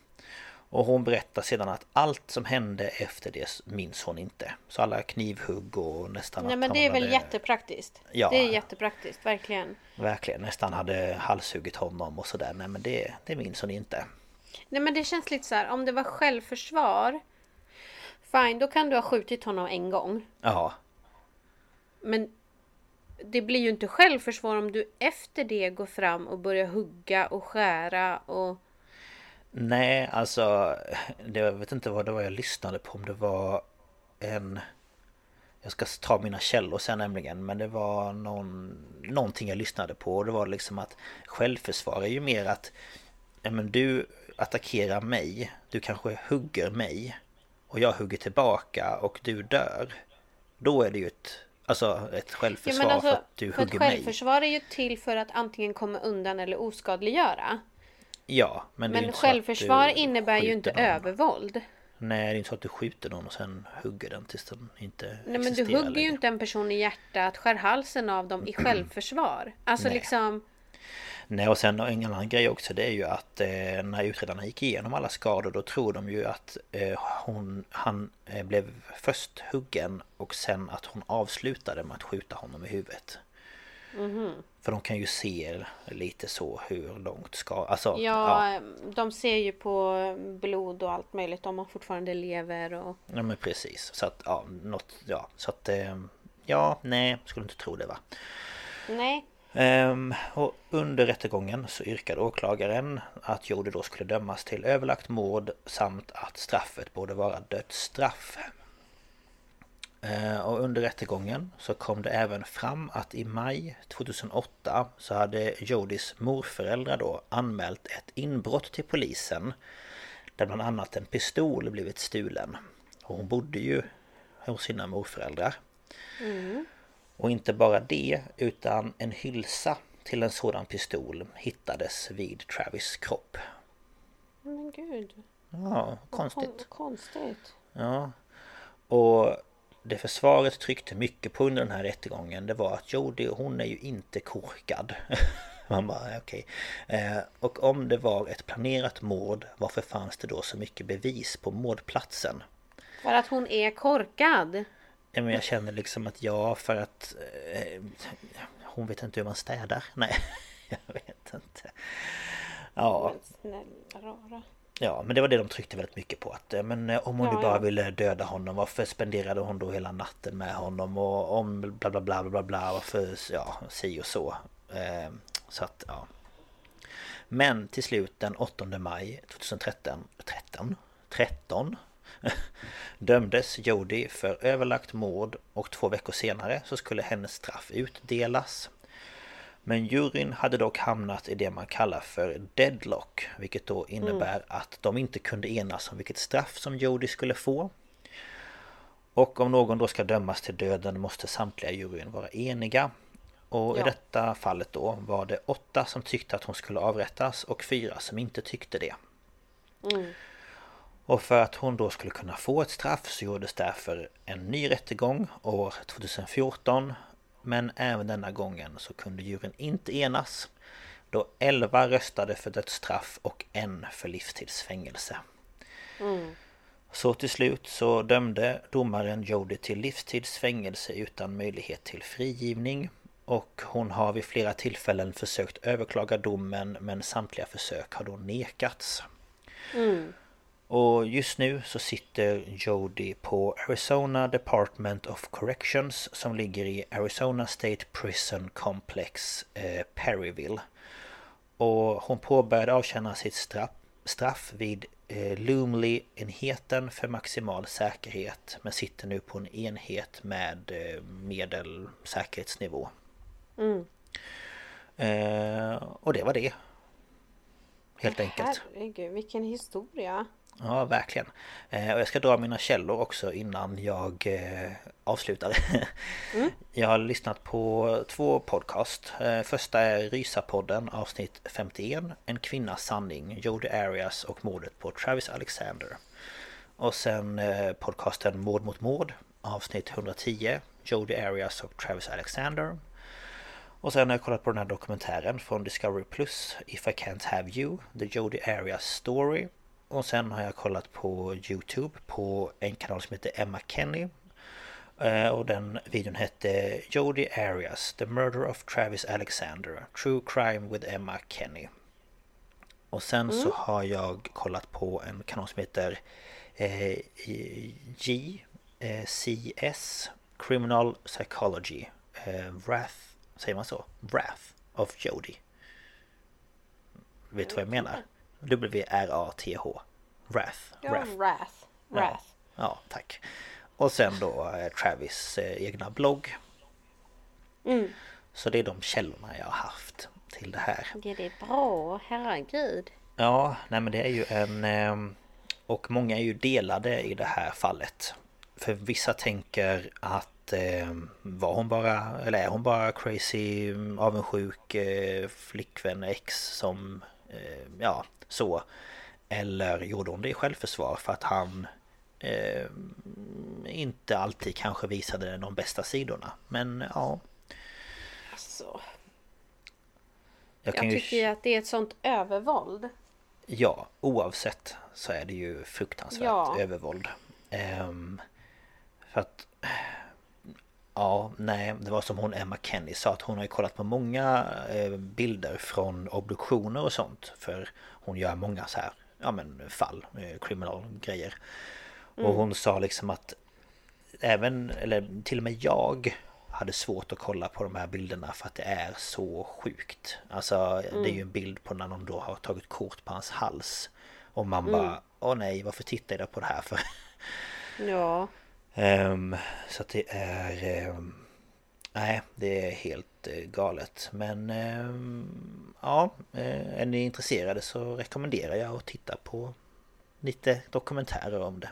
Och hon berättar sedan att allt som hände efter det minns hon inte. Så alla knivhugg och nästan Nej men det är väl hade- jättepraktiskt. Ja. Det är jättepraktiskt, verkligen. Verkligen, nästan hade halshuggit honom och sådär. Nej men det, det minns hon inte. Nej men det känns lite så här, om det var självförsvar Fine, då kan du ha skjutit honom en gång. Ja, Men det blir ju inte självförsvar om du efter det går fram och börjar hugga och skära och... nej alltså det, Jag vet inte vad det var jag lyssnade på om det var en Jag ska ta mina källor sen nämligen men det var någon, någonting jag lyssnade på och det var liksom att Självförsvar är ju mer att ja, men du attackerar mig Du kanske hugger mig Och jag hugger tillbaka och du dör Då är det ju ett Alltså ett självförsvar för att du alltså, för ett hugger mig självförsvar är ju till för att antingen komma undan eller oskadliggöra. Ja, men, ju Men självförsvar innebär ju inte någon. övervåld. Nej, det är inte så att du skjuter någon och sen hugger den tills den inte Nej men du hugger ju längre. inte en person i hjärtat, skär halsen av dem i självförsvar. Alltså Nej. liksom... Nej, och sen en annan grej också det är ju att eh, när utredarna gick igenom alla skador då tror de ju att eh, hon, han eh, blev först huggen och sen att hon avslutade med att skjuta honom i huvudet. Mhm. För de kan ju se lite så hur långt ska... Alltså, Ja, de ser ju på blod och allt möjligt om man fortfarande lever och... Ja men precis. Så att, ja, något, ja, så att, eh, ja, nej, skulle inte tro det va. Nej. Ehm, och under rättegången så yrkade åklagaren att Jody då skulle dömas till överlagt mord samt att straffet borde vara dödsstraff. Ehm, och under rättegången så kom det även fram att i maj 2008 så hade Jodys morföräldrar då anmält ett inbrott till polisen där bland annat en pistol blivit stulen. Och hon bodde ju hos sina morföräldrar. Och inte bara det, utan en hylsa till en sådan pistol hittades vid Travis kropp. Men gud. Ja, konstigt. Kon- konstigt. Ja. Och det försvaret tryckte mycket på under den här rättegången det var att Jodie hon är ju inte korkad. (laughs) Man bara okej. Eh, och om det var ett planerat mord varför fanns det då så mycket bevis på mordplatsen? För att hon är korkad. Ja, men jag känner liksom att ja för att eh, Hon vet inte hur man städar. (laughs) Nej, (laughs) jag vet inte. Ja, Men snälla rara. Ja men det var det de tryckte väldigt mycket på att eh, Men eh, om hon Ja, nu bara ja. ville döda honom Varför spenderade hon då hela natten med honom och om bla bla bla bla bla Varför ja, si och så eh, Så att ja Men till slut den 8 maj 2013 13 13 Dömdes Jody för överlagt mord och två veckor senare så skulle hennes straff utdelas. Men juryn hade dock hamnat i det man kallar för deadlock, vilket då innebär att de inte kunde enas om vilket straff som Jody skulle få. Och om någon då ska dömas till döden måste samtliga i juryn vara eniga. Och i Ja. detta fallet då var det åtta som tyckte att hon skulle avrättas och fyra som inte tyckte det. Mm. Och för att hon då skulle kunna få ett straff så gjordes därför en ny rättegång år 2014 Men även denna gången så kunde juryn inte enas Då 11 röstade för dödsstraff och en för livstidsfängelse Mm. Så till slut så dömde domaren Jody till livstids fängelse utan möjlighet till frigivning. Och hon har vid flera tillfällen försökt överklaga domen men samtliga försök har då nekats. Mm. Och just nu så sitter Jody på Arizona Department of Corrections som ligger i Arizona State Prison Complex eh, Perryville. Och hon påbörjade avtjäna sitt straff, straff vid eh, Lumley-enheten för maximal säkerhet men sitter nu på en enhet med eh, medel säkerhetsnivå. Mm. Eh, och det var det. Helt enkelt. Herregud, vilken historia. Ja, verkligen. Eh, och jag ska dra mina källor också innan jag eh, avslutar. (laughs) Mm. Jag har lyssnat på två podcast. Eh, första är Rysapodden avsnitt 51. En kvinnas sanning, Jodi Arias och mordet på Travis Alexander. Och sen podcasten Mord mot mord avsnitt 110. Jodi Arias och Travis Alexander. Och sen har jag kollat på den här dokumentären från Discovery Plus If I Can't Have You The Jodi Arias Story och sen har jag kollat på Youtube på en kanal som heter Emma Kenny. Eh, Och den videon hette Jodi Arias The Murder of Travis Alexander True Crime with Emma Kenny. Och sen så har jag kollat på en kanal som heter eh, JCS Criminal Psychology. Eh, Wrath, säger man så? Wrath of Jodi Vet du vad jag menar? W-R-A-T-H Wrath Ja, Wrath Wrath. Wrath. Ja, tack. Och sen då eh, Travis eh, egna blogg. Mm. Så det är de källorna jag har haft till det här. Ja, det är bra. Herregud. Ja, nej men det är ju en... eh, Och många är ju delade i det här fallet. För vissa tänker att eh, var hon bara, eller är hon bara crazy, avundsjuk eh, flickvän ex som, ja, så. Eller gjorde hon det i självförsvar för att han eh, inte alltid kanske visade de bästa sidorna. Men ja, Alltså, jag jag tycker ju att det är ett sånt övervåld. Ja, oavsett så är det ju fruktansvärt Ja. övervåld. Ehm, för att... Ja, nej, det var som hon Emma Kenny sa att hon har ju kollat på många eh, bilder från obduktioner och sånt. För hon gör många så här, ja men fall, eh, kriminalgrejer. Och hon sa liksom att även, eller till och med jag hade svårt att kolla på de här bilderna för att det är så sjukt. Alltså det är ju en bild på när de då har tagit kort på hans hals. Och man bara, åh nej, varför tittar jag på det här för? Ja. Ehm, så att det är... ehm, nej, det är helt eh, galet. Men ehm, ja, eh, är ni intresserade så rekommenderar jag att titta på lite dokumentärer om det.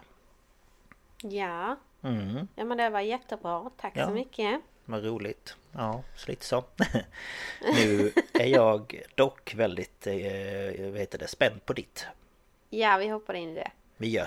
Ja. Mm, Ja men det var jättebra. Tack Ja. så mycket. vad roligt. Ja, så lite så. (laughs) nu är jag dock väldigt, eh, vad heter det, spänd på ditt. Ja, vi hoppar in i det. Vi gör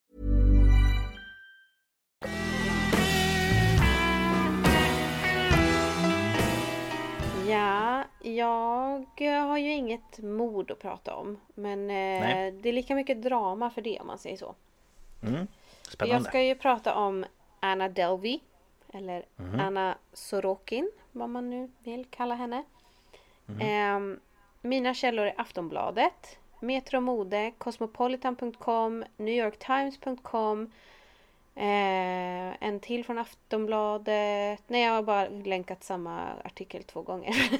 Ja, jag har ju inget mod att prata om. Men eh, det är lika mycket drama för det om man säger så. Mm, Jag spännande. ska ju prata om Anna Delvey. Eller Mhm. Anna Sorokin, vad man nu vill kalla henne. Mhm. Ehm, mina källor är Aftonbladet, Metro Mode, Cosmopolitan.com, NewYorkTimes.com eh, En till från Aftonbladet. Nej, jag har bara länkat samma artikel två gånger. (laughs)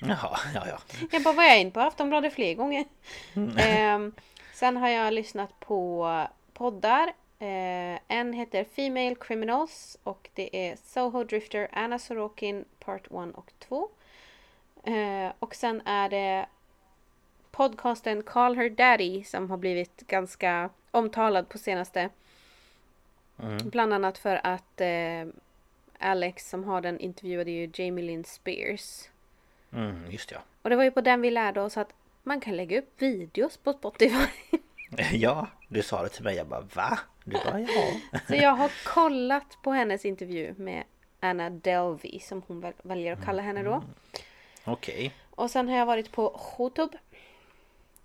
Jaha, ja ja. Jag bara, var jag in på Aftonbladet fler gånger? (laughs) Eh, sen har jag lyssnat på poddar. Eh, en heter Female Criminals och det är Soho Drifter, Anna Sorokin Part 1 och 2. Eh, och sen är det podcasten Call Her Daddy som har blivit ganska omtalad på senaste. Mm. Bland annat för att eh, Alex som har den intervjuade ju Jamie Lynn Spears. Mm, just ja. Och det var ju på den vi lärde oss att man kan lägga upp videos på Spotify. (laughs) Ja, du sa det till mig. Jag bara va? Du bara ja. (laughs) Så jag har kollat på hennes intervju med Anna Delvey som hon väl- väljer att kalla henne då. Okej. Och sen har jag varit på Youtube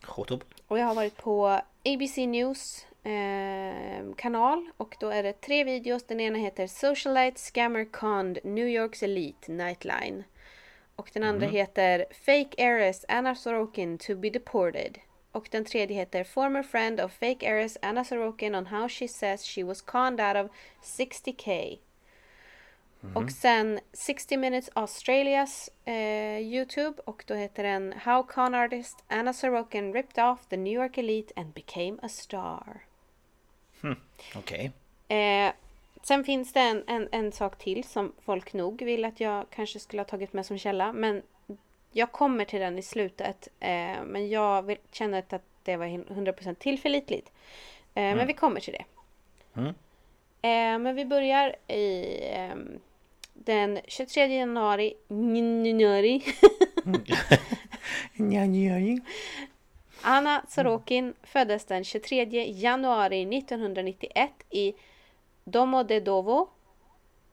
Khotub. och jag har varit på ABC News eh, kanal och då är det tre videos. Den ena heter Socialite Scammer Conned New Yorks Elite Nightline. Och den andra heter Fake Heiress Anna Sorokin to be deported. Och den tredje heter Former friend of fake heiress Anna Sorokin on how she says she was conned out of 60k. Och sen 60 minutes Australias eh, Youtube och då heter den How con artist Anna Sorokin ripped off the New York elite and became a star. Okej. Eh, sen finns det en, en, en sak till som folk nog vill att jag kanske skulle ha tagit med som källa. Men jag kommer till den i slutet. Eh, men jag vill, känner att det var 100% tillförlitligt. Eh, Men vi kommer till det. Mm. Eh, men vi börjar i ehm, den 23 januari. januari. (laughs) Anna Sorokin föddes den 23 januari 1991 i Domodedovo.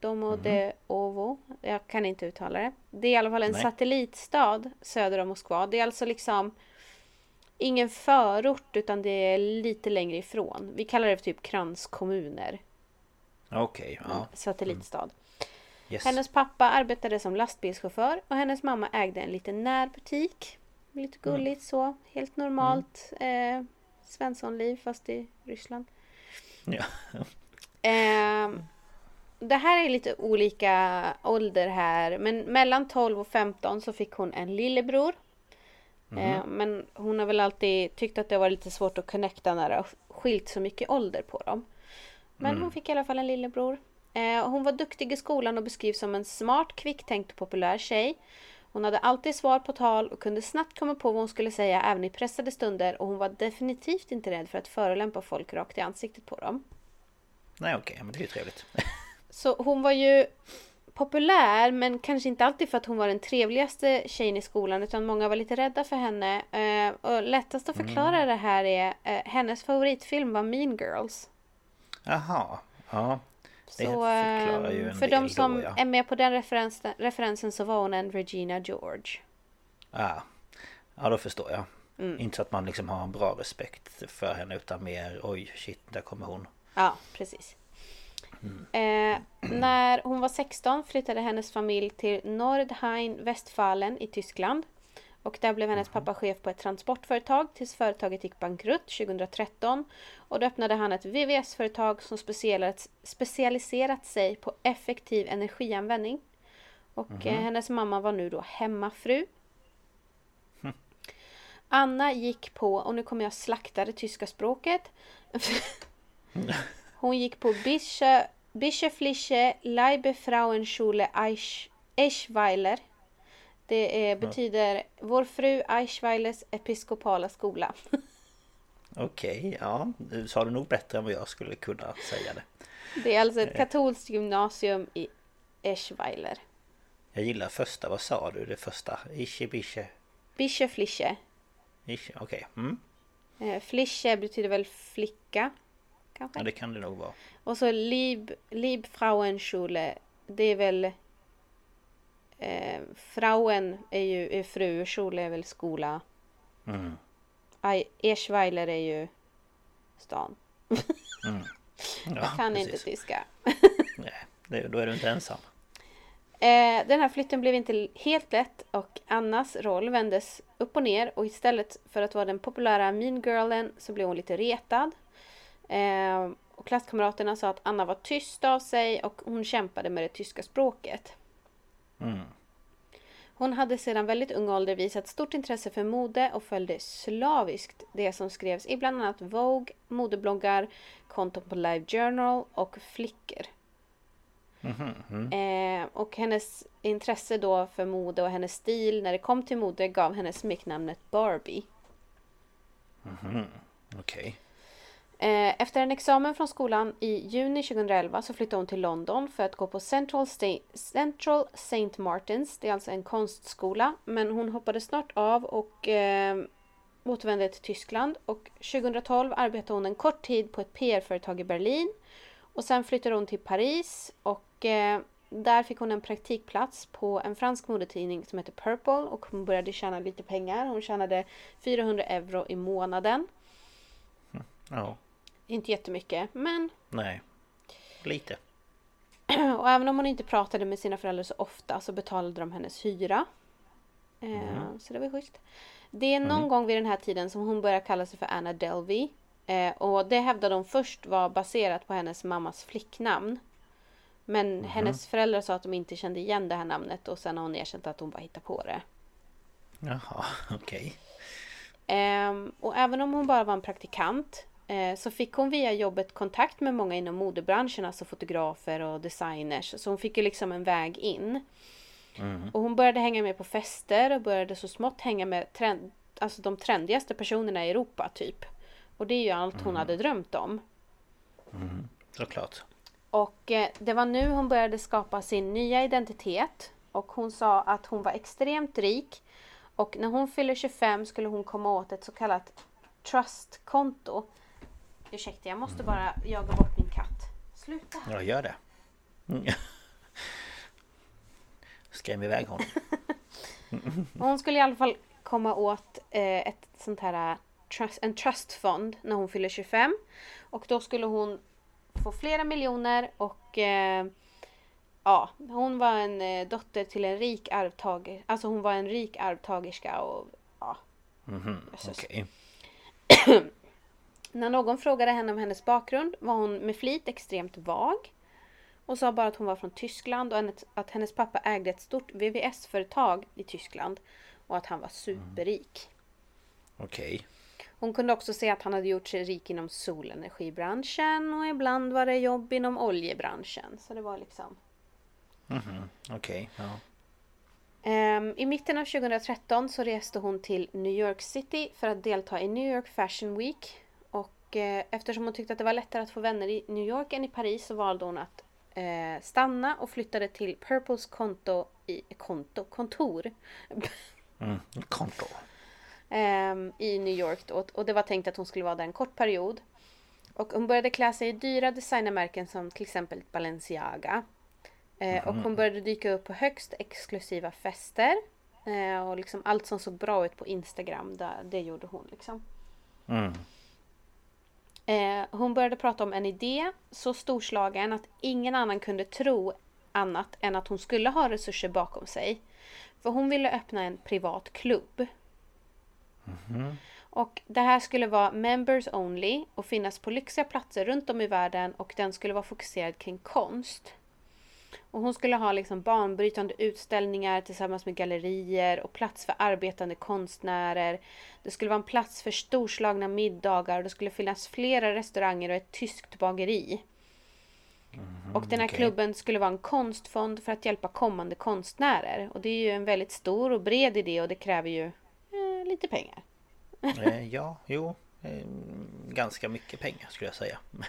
Domodedovo. Jag kan inte uttala det. Det är i alla fall en Nej. satellitstad söder om Moskva. Det är alltså liksom ingen förort utan det är lite längre ifrån. Vi kallar det för typ kranskommuner. Okej, ja. Satellitstad. Yes. Hennes pappa arbetade som lastbilschaufför och hennes mamma ägde en liten närbutik. Lite gulligt så. Helt normalt eh, Svenssonliv fast i Ryssland. Ja. Eh, det här är lite olika ålder här. Men mellan 12 och 15 så fick hon en lillebror. Eh, men hon har väl alltid tyckt att det var lite svårt att connecta när det har skilt så mycket ålder på dem. Men hon fick i alla fall en lillebror. Eh, hon var duktig i skolan och beskrivs som en smart, kvicktänkt och populär tjej. Hon hade alltid svar på tal och kunde snabbt komma på vad hon skulle säga även i pressade stunder och hon var definitivt inte rädd för att förolämpa folk rakt i ansiktet på dem. Nej, okej, men det är ju trevligt. (laughs) Så hon var ju populär men kanske inte alltid för att hon var den trevligaste tjejen i skolan utan många var lite rädda för henne. Eh, och lättast att förklara det här är eh, hennes favoritfilm var Mean Girls. Jaha, ja. Det Så eh, en för de som då, ja. är med på den referensen, referensen så var hon en Regina George. Ja, ja då förstår jag. Mm. Inte så att man liksom har en bra respekt för henne utan mer oj shit där kommer hon. Ja, precis. Eh, när hon var 16 flyttade hennes familj till Nordrhein Westfalen i Tyskland. Och där blev hennes pappa chef på ett transportföretag tills företaget gick bankrutt 2013. Och då öppnade han ett VVS-företag som specialiserat, sig på effektiv energianvändning. Och eh, hennes mamma var nu då hemmafru. Anna gick på, och nu kommer jag slakta det tyska språket. (laughs) Hon gick på Bischöfliche Leibefrauenschule Eisch, Eichweiler. Det är, betyder Vår fru Eichweilers episkopala skola. (laughs) Okej, ja. Du sa det nog bättre än vad jag skulle kunna säga det. Det är alltså ett katolskt gymnasium i Eschweiler. Jag gillar första, vad sa du? Det första? Ische, bische, Bischöfliche. ische, okej. Mm. Eh, Fliche betyder väl flicka. Kanske. Ja det kan det nog vara. Och så Lieb, Liebfrauenschule. Det är väl... Eh, Frauen är ju är fru, Schule är väl skola. Mm. Eschweiler är ju stan. (laughs) Ja, Jag kan inte precis. tyska. (laughs) Nej, det, då är du inte ensam. Eh, den här flytten blev inte helt lätt och Annas roll vändes upp och ner och istället för att vara den populära mean girlen så blev hon lite retad. Eh, och klasskamraterna sa att Anna var tyst av sig och hon kämpade med det tyska språket. Mm. Hon hade sedan väldigt ung ålder visat stort intresse för mode och följde slaviskt det som skrevs i bland annat Vogue, modebloggar, konton på Live Journal och flickor. Mhm, mm. Eh, och hennes intresse då för mode och hennes stil när det kom till mode gav henne smeknamnet Barbie. Mhm, Okej. Eh, Eh, efter en examen från skolan i juni 2011 så flyttade hon till London för att gå på Central, St Central Saint Martins. Det är alltså en konstskola. Men hon hoppade snart av och eh, återvände till Tyskland. Och 2012 arbetade hon en kort tid på ett PR-företag i Berlin. Och sen flyttade hon till Paris och eh, där fick hon en praktikplats på en fransk modetidning som heter Purple och hon började tjäna lite pengar. Hon tjänade 400 euro i månaden. Ja, inte jättemycket, men nej. Lite. (clears throat) och även om hon inte pratade med sina föräldrar så ofta så betalade de hennes hyra. Mhm. Så det var schysst. Det är någon gång vid den här tiden som hon börjar kalla sig för Anna Delvey. Eh, och det hävdade de först var baserat på hennes mammas flicknamn. Men hennes föräldrar sa att de inte kände igen det här namnet och sen har hon erkänt att hon bara hittade på det. Jaha, (laughs) okej. Ehm, och även om hon bara var en praktikant så fick hon via jobbet kontakt med många inom modebranschen, alltså fotografer och designers. Så hon fick ju liksom en väg in. Och hon började hänga med på fester och började så smått hänga med trend, alltså de trendigaste personerna i Europa typ. Och det är ju allt hon hade drömt om. Såklart. Och eh, det var nu hon började skapa sin nya identitet. Och hon sa att hon var extremt rik. Och när hon fyller 25 skulle hon komma åt ett så kallat trustkonto. Ursäkta, jag måste bara jaga bort min katt. Sluta! Ja, gör det. Mm. Skräm iväg honom. (laughs) Hon skulle i alla fall komma åt eh, ett sånt här trust, en trustfond när hon fyller 25. Och då skulle hon få flera miljoner och eh, ja, hon var en eh, dotter till en rik arvtagare. Alltså hon var en rik arvtagerska och ja. Mhm, Jösses. Okej. (clears throat) (clears throat) När någon frågade henne om hennes bakgrund var hon med flit extremt vag. Och sa bara att hon var från Tyskland och att hennes pappa ägde ett stort VVS-företag i Tyskland. Och att han var superrik. Okej. Hon kunde också se att han hade gjort sig rik inom solenergibranschen och ibland var det jobb inom oljebranschen. Så det var liksom... Mhm, Okej, ja. Ehm, I mitten av 2013 så reste hon till New York City för att delta i New York Fashion Week. Och eh, eftersom hon tyckte att det var lättare att få vänner i New York än i Paris så valde hon att eh, stanna och flyttade till Purples konto i, konto, kontor Mm. Konto. ehm, i New York. Då. Och det var tänkt att hon skulle vara där en kort period. Och hon började klä sig i dyra designermärken som till exempel Balenciaga. Eh, och hon började dyka upp på högst exklusiva fester. Och liksom allt som såg bra ut på Instagram, det gjorde hon liksom. Mm. Eh, hon började prata om en idé så storslagen att ingen annan kunde tro annat än att hon skulle ha resurser bakom sig. För hon ville öppna en privat klubb. Och det här skulle vara members only och finnas på lyxiga platser runt om i världen och den skulle vara fokuserad kring konst. Och hon skulle ha liksom banbrytande utställningar tillsammans med gallerier och plats för arbetande konstnärer. Det skulle vara en plats för storslagna middagar och det skulle finnas flera restauranger och ett tyskt bageri. och den här okej. klubben skulle vara en konstfond för att hjälpa kommande konstnärer. Och det är ju en väldigt stor och bred idé och det kräver ju eh, lite pengar. Eh, ja, jo. Eh, ganska mycket pengar skulle jag säga. (laughs)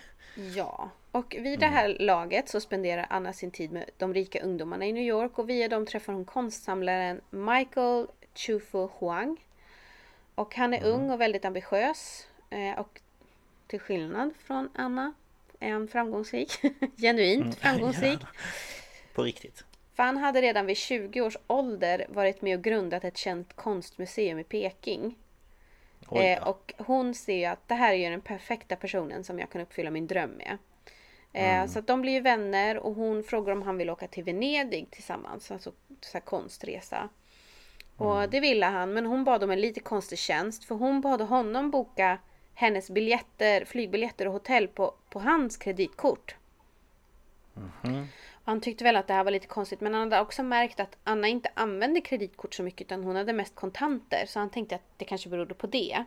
Ja, och vid det här laget så spenderar Anna sin tid med de rika ungdomarna i New York och via dem träffar hon konstsamlaren Michael Chufu Huang. Och han är ung och väldigt ambitiös eh, och till skillnad från Anna är han framgångsrik. (laughs) Genuint (laughs) framgångsrik. På riktigt. För han hade redan vid 20 års ålder varit med och grundat ett känt konstmuseum i Peking. Oj Eh, och hon ser ju att det här är ju den perfekta personen som jag kan uppfylla min dröm med. Eh, Så att de blir ju vänner och hon frågar om han vill åka till Venedig tillsammans. Alltså så här konstresa. Och det ville han men hon bad om en lite konstig tjänst för hon bad honom boka hennes biljetter, flygbiljetter och hotell på, på hans kreditkort. Och Han tyckte väl att det här var lite konstigt men han hade också märkt att Anna inte använde kreditkort så mycket utan hon hade mest kontanter så han tänkte att det kanske berodde på det.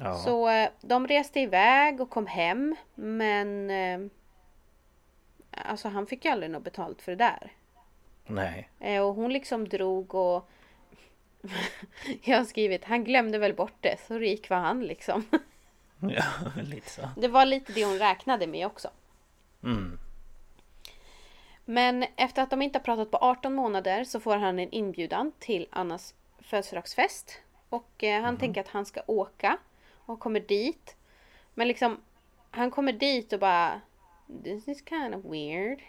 Ja. Så eh, de reste iväg och kom hem men eh, Alltså han fick ju aldrig något betalt för det där. Nej. Eh, Och hon liksom drog och (laughs) Jag har skrivit han glömde väl bort det så rik var han liksom. (laughs) Ja, lite så. Det var lite det hon räknade med också. Mm. Men efter att de inte har pratat på 18 månader så får han en inbjudan till Annas födelsedagsfest. Och eh, han tänker att han ska åka och kommer dit. Men liksom han kommer dit och bara This is kind of weird.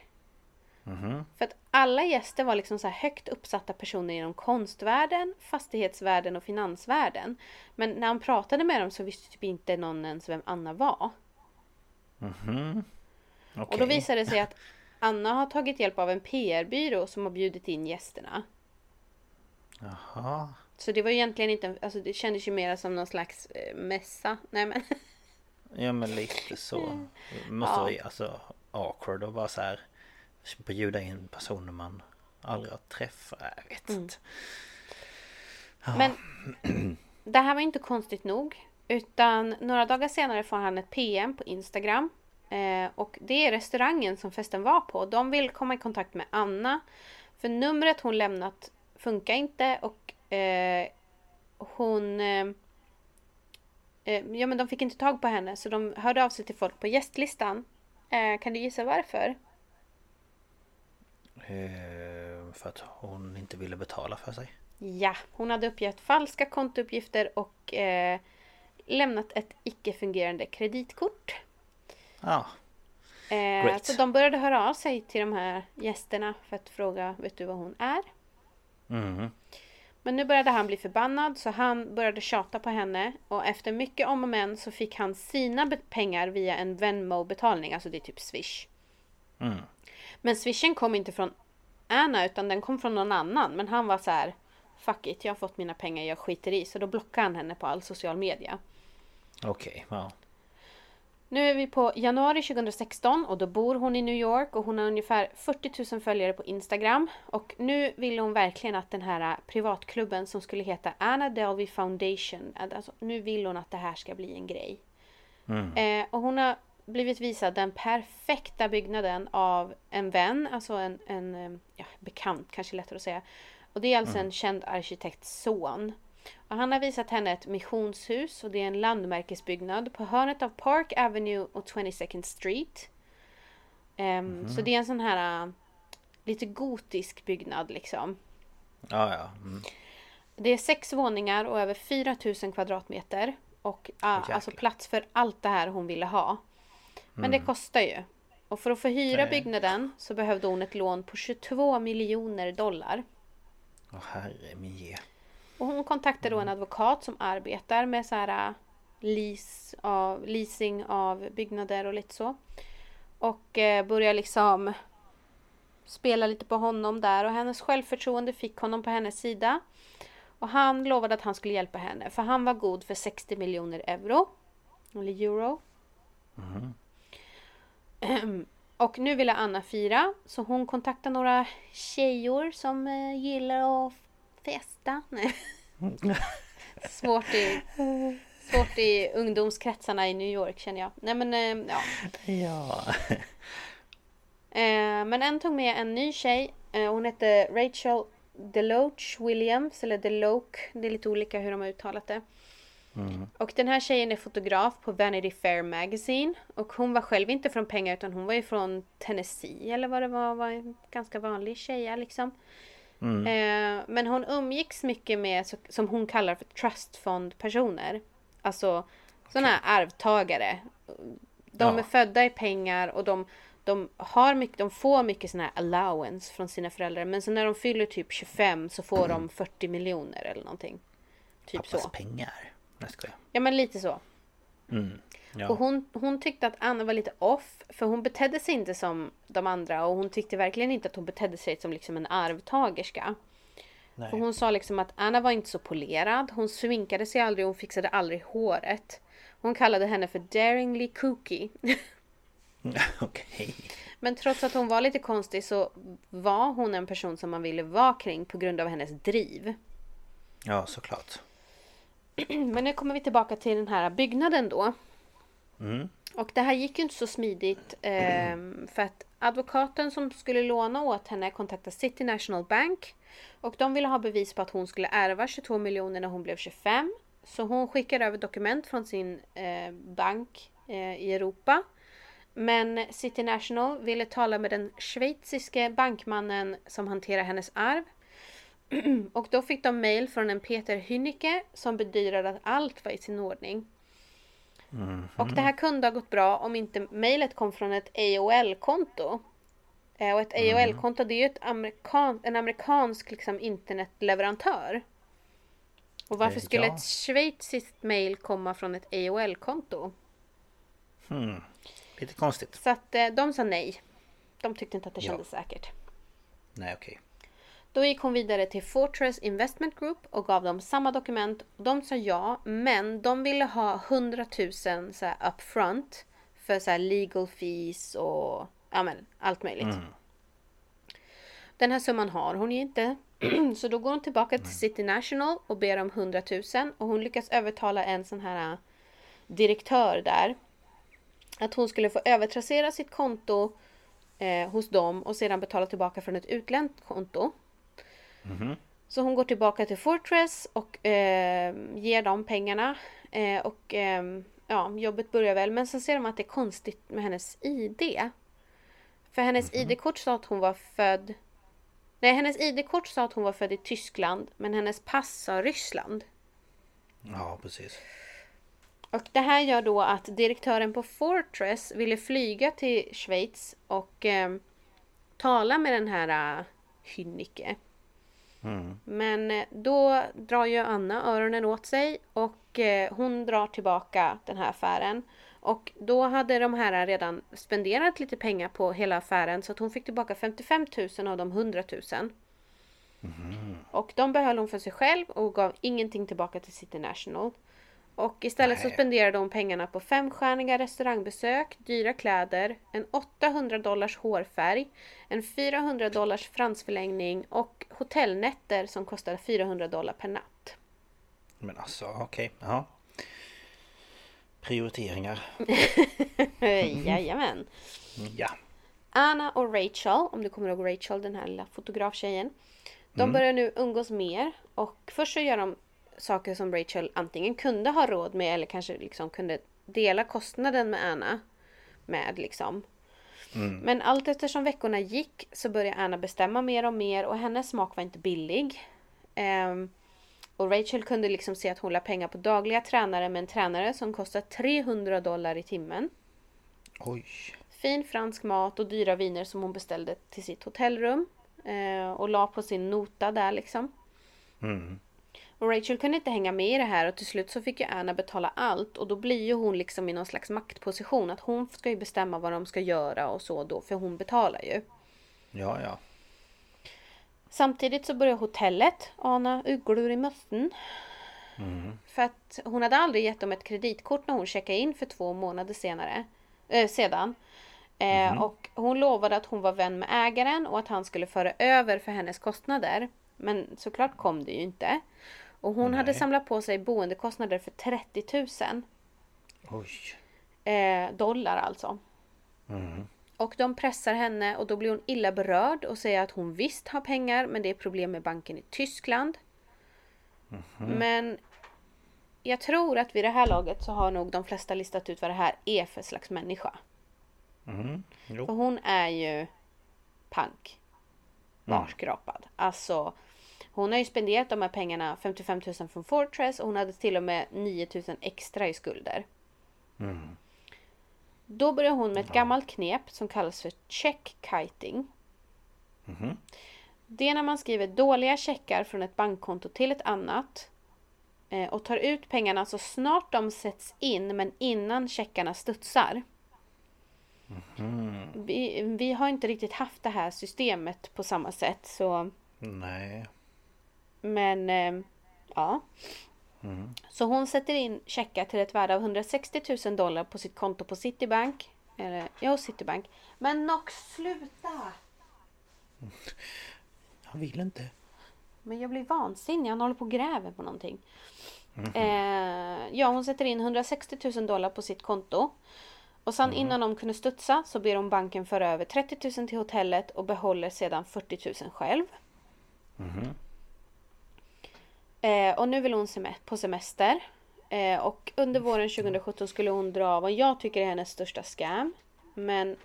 Mhm. För att alla gäster var liksom så här högt uppsatta personer inom konstvärlden, fastighetsvärlden och finansvärlden. Men när han pratade med dem så visste typ inte någon ens vem Anna var. Mhm. Och då visade det sig att Anna har tagit hjälp av en PR-byrå som har bjudit in gästerna. Jaha. Så det var egentligen inte, alltså det kändes ju mer som någon slags eh, mässa. Nej men. (laughs) Ja men lite så. Det måste Ja. vara alltså awkward och bara så här bjuda in personer man aldrig har träffat. Jag vet Mm. inte. Men (clears throat) det här var inte konstigt nog. Utan några dagar senare får han ett PM på Instagram. Eh, och det är restaurangen som festen var på. De vill komma i kontakt med Anna. För numret hon lämnat funkar inte och eh, hon... Eh, eh, ja men de fick inte tag på henne så de hörde av sig till folk på gästlistan. Eh, kan du gissa varför? Eh, för att hon inte ville betala för sig. Ja, hon hade uppgett falska kontouppgifter och lämnat ett icke-fungerande kreditkort. Ja. Eh, så de började höra av sig till de här gästerna för att fråga, vet du vad hon är? Mhm. Men nu började han bli förbannad så han började tjata på henne och efter mycket om och men så fick han sina pengar via en Venmo-betalning, alltså det är typ Swish. Mm. Men swishen kom inte från Anna utan den kom från någon annan. Men han var så här, fuck it, jag har fått mina pengar, jag skiter i. Så då blockade han henne på all social media. Okej, ja. Nu är vi på januari 2016 och då bor hon i New York och hon har ungefär 40 000 följare på Instagram. Och nu vill hon verkligen att den här privatklubben som skulle heta Anna Delvey Foundation, alltså, nu vill hon att det här ska bli en grej. Eh, och hon har blivit visad den perfekta byggnaden av en vän, alltså en, en eh, ja, bekant kanske lättare att säga. Och det är alltså en känd arkitekts son. Och han har visat henne ett missionshus och det är en landmärkesbyggnad på hörnet av Park Avenue och 22nd Street. Ehm, Så det är en sån här äh, lite gotisk byggnad liksom. Ja, ja. Mm. Det är sex våningar och över 4000 kvadratmeter. Och ah, alltså plats för allt det här hon ville ha. Men det kostar ju. Och för att få hyra Nej. byggnaden så behövde hon ett lån på 22 miljoner dollar. Åh herre min ge. Och hon kontaktade då en advokat som arbetar med så här äh, lease av, leasing av byggnader och lite så. Och eh, börjar liksom spela lite på honom där och hennes självförtroende fick honom på hennes sida. Och han lovade att han skulle hjälpa henne för han var god för 60 miljoner euro. Eller euro. Ehm, Och nu ville Anna fira så hon kontaktade några tjejor som eh, gillar att festa. Nej. (laughs) svårt, i, svårt i ungdomskretsarna i New York känner jag. Nej men eh, ja. Ja. (laughs) Eh, men en tog med en ny tjej. Eh, hon hette Rachel Deloach Williams, eller Deloach. Det är lite olika hur de har uttalat det. Och den här tjejen är fotograf på Vanity Fair Magazine. Och hon var själv inte från pengar utan hon var ju från Tennessee eller vad det var. var en ganska vanlig tjeja liksom. Eh, men hon umgicks mycket med, så, som hon kallar för trustfond-personer. Alltså sådana här arvtagare. De Ja. är födda i pengar och de, de, har mycket, de får mycket sån här allowance från sina föräldrar. Men så när de fyller typ 25 så får de 40 miljoner eller någonting. Typ Pappas så. pengar. Nej, skojar. Ja men lite så. Mm. Ja. Och hon, hon tyckte att Anna var lite off. För hon betedde sig inte som de andra. Och hon tyckte verkligen inte att hon betedde sig som liksom en arvtagerska. Nej. För hon sa liksom att Anna var inte så polerad. Hon sminkade sig aldrig. Hon fixade aldrig håret. Hon kallade henne för daringly kooky. (laughs) Okej. Men trots att hon var lite konstig så var hon en person som man ville vara kring på grund av hennes driv. Ja, såklart. (clears throat) Men nu kommer vi tillbaka till den här byggnaden då. Mm. Och det här gick ju inte så smidigt eh, för att advokaten som skulle låna åt henne kontaktade City National Bank och de ville ha bevis på att hon skulle ärva 22 miljoner när hon blev 25. Så hon skickade över dokument från sin eh, bank eh, i Europa. Men City National ville tala med den schweiziske bankmannen som hanterar hennes arv. (clears throat) Och då fick de mail från en Peter Hünicke som bedyrade att allt var i sin ordning. Och det här kunde ha gått bra om inte mejlet kom från ett AOL-konto. Eh, Och ett AOL-konto det är ju ett amerikan, en amerikansk liksom, internetleverantör. Och varför Eh, skulle ja. ett schweiziskt mejl komma från ett AOL-konto? Hmm. Lite konstigt. Så att eh, de sa nej. De tyckte inte att det Ja. kändes säkert. Nej, okej. Då gick hon vidare till Fortress Investment Group och gav dem samma dokument. De sa ja, men de ville ha 100 000 så här upfront för så här legal fees och ja, men, allt möjligt. Den här summan har hon ju inte. (clears throat) Så då går hon tillbaka till City National och ber om 100 000 och hon lyckas övertala en sån här äh, direktör där att hon skulle få övertrassera sitt konto eh, hos dem och sedan betala tillbaka från ett utländskt konto. Så hon går tillbaka till Fortress och eh, ger dem pengarna. Eh, och eh, ja, jobbet börjar väl. Men så ser de att det är konstigt med hennes ID. För hennes ID-kort sa att hon var född... Nej, hennes ID-kort sa att hon var född i Tyskland. Men hennes pass sa Ryssland. Ja, precis. Och det här gör då att direktören på Fortress ville flyga till Schweiz och eh, tala med den här uh, Men eh, då drar ju Anna öronen åt sig och eh, hon drar tillbaka den här affären. Och då hade de här redan spenderat lite pengar på hela affären så att hon fick tillbaka 55 000 av de 100 000. Och de behöll hon för sig själv och gav ingenting tillbaka till City National. Och istället så Nej. spenderade hon pengarna på femstjärniga restaurangbesök, dyra kläder, en 800 dollars hårfärg, en 400 dollars fransförlängning och hotellnätter som kostade 400 dollar per natt. Men alltså, okej. Ja. Prioriteringar. (laughs) Jajamän. Ja. Anna och Rachel, om du kommer ihåg Rachel, den här lilla fotograftjejen. De börjar nu umgås mer och först så gör de saker som Rachel antingen kunde ha råd med eller kanske liksom kunde dela kostnaden med Anna med liksom. Men allt eftersom veckorna gick så började Anna bestämma mer och mer och hennes smak var inte billig. Ehm, och Rachel kunde liksom se att hon la pengar på dagliga tränare med en tränare som kostar 300 dollar i timmen. Oj. Fin fransk mat och dyra viner som hon beställde till sitt hotellrum. Eh, och la på sin nota där liksom. Mm. Och Rachel kunde inte hänga med i det här och till slut så fick ju Anna betala allt och då blir ju hon liksom i någon slags maktposition att hon ska ju bestämma vad de ska göra och så då för hon betalar ju. Ja, ja. Samtidigt så börjar hotellet ana ugglor i mössen. För att hon hade aldrig gett dem ett kreditkort när hon checkade in för två månader senare, eh, sedan. Eh, Och hon lovade att hon var vän med ägaren och att han skulle föra över för hennes kostnader. Men såklart kom det ju inte. Och hon hade Nej. samlat på sig boendekostnader för 30 000 Oj. eh, dollar alltså. Och de pressar henne och då blir hon illa berörd och säger att hon visst har pengar men det är problem med banken i Tyskland. Men jag tror att vid det här laget så har nog de flesta listat ut vad det här är för slags människa. Mm. För hon är ju pank. Barskrapad. Alltså hon har ju spenderat de här pengarna 55 000 från Fortress och hon hade till och med 9 000 extra i skulder. Då börjar hon med ett gammalt knep som kallas för check kiting. Det är när man skriver dåliga checkar från ett bankkonto till ett annat. eh, och tar ut pengarna så snart de sätts in men innan checkarna studsar. Mm. Vi, vi har inte riktigt haft det här systemet på samma sätt så Nej. Men eh, ja. Mm. Så hon sätter in checkar till ett värde av 160 000 dollar på sitt konto på Citibank. Eller, ja, Citibank. Men Nox, sluta! (laughs) Han vill inte. Men jag blir vansinnig, han håller på och gräver på någonting. Eh, ja, hon sätter in 160 000 dollar på sitt konto. Och sen innan de kunde studsa så ber hon banken föra över 30 000 till hotellet och behåller sedan 40 000 själv. Eh, och nu vill hon sem- på semester. Eh, och under våren 2017 skulle hon dra vad jag tycker är hennes största scam. Men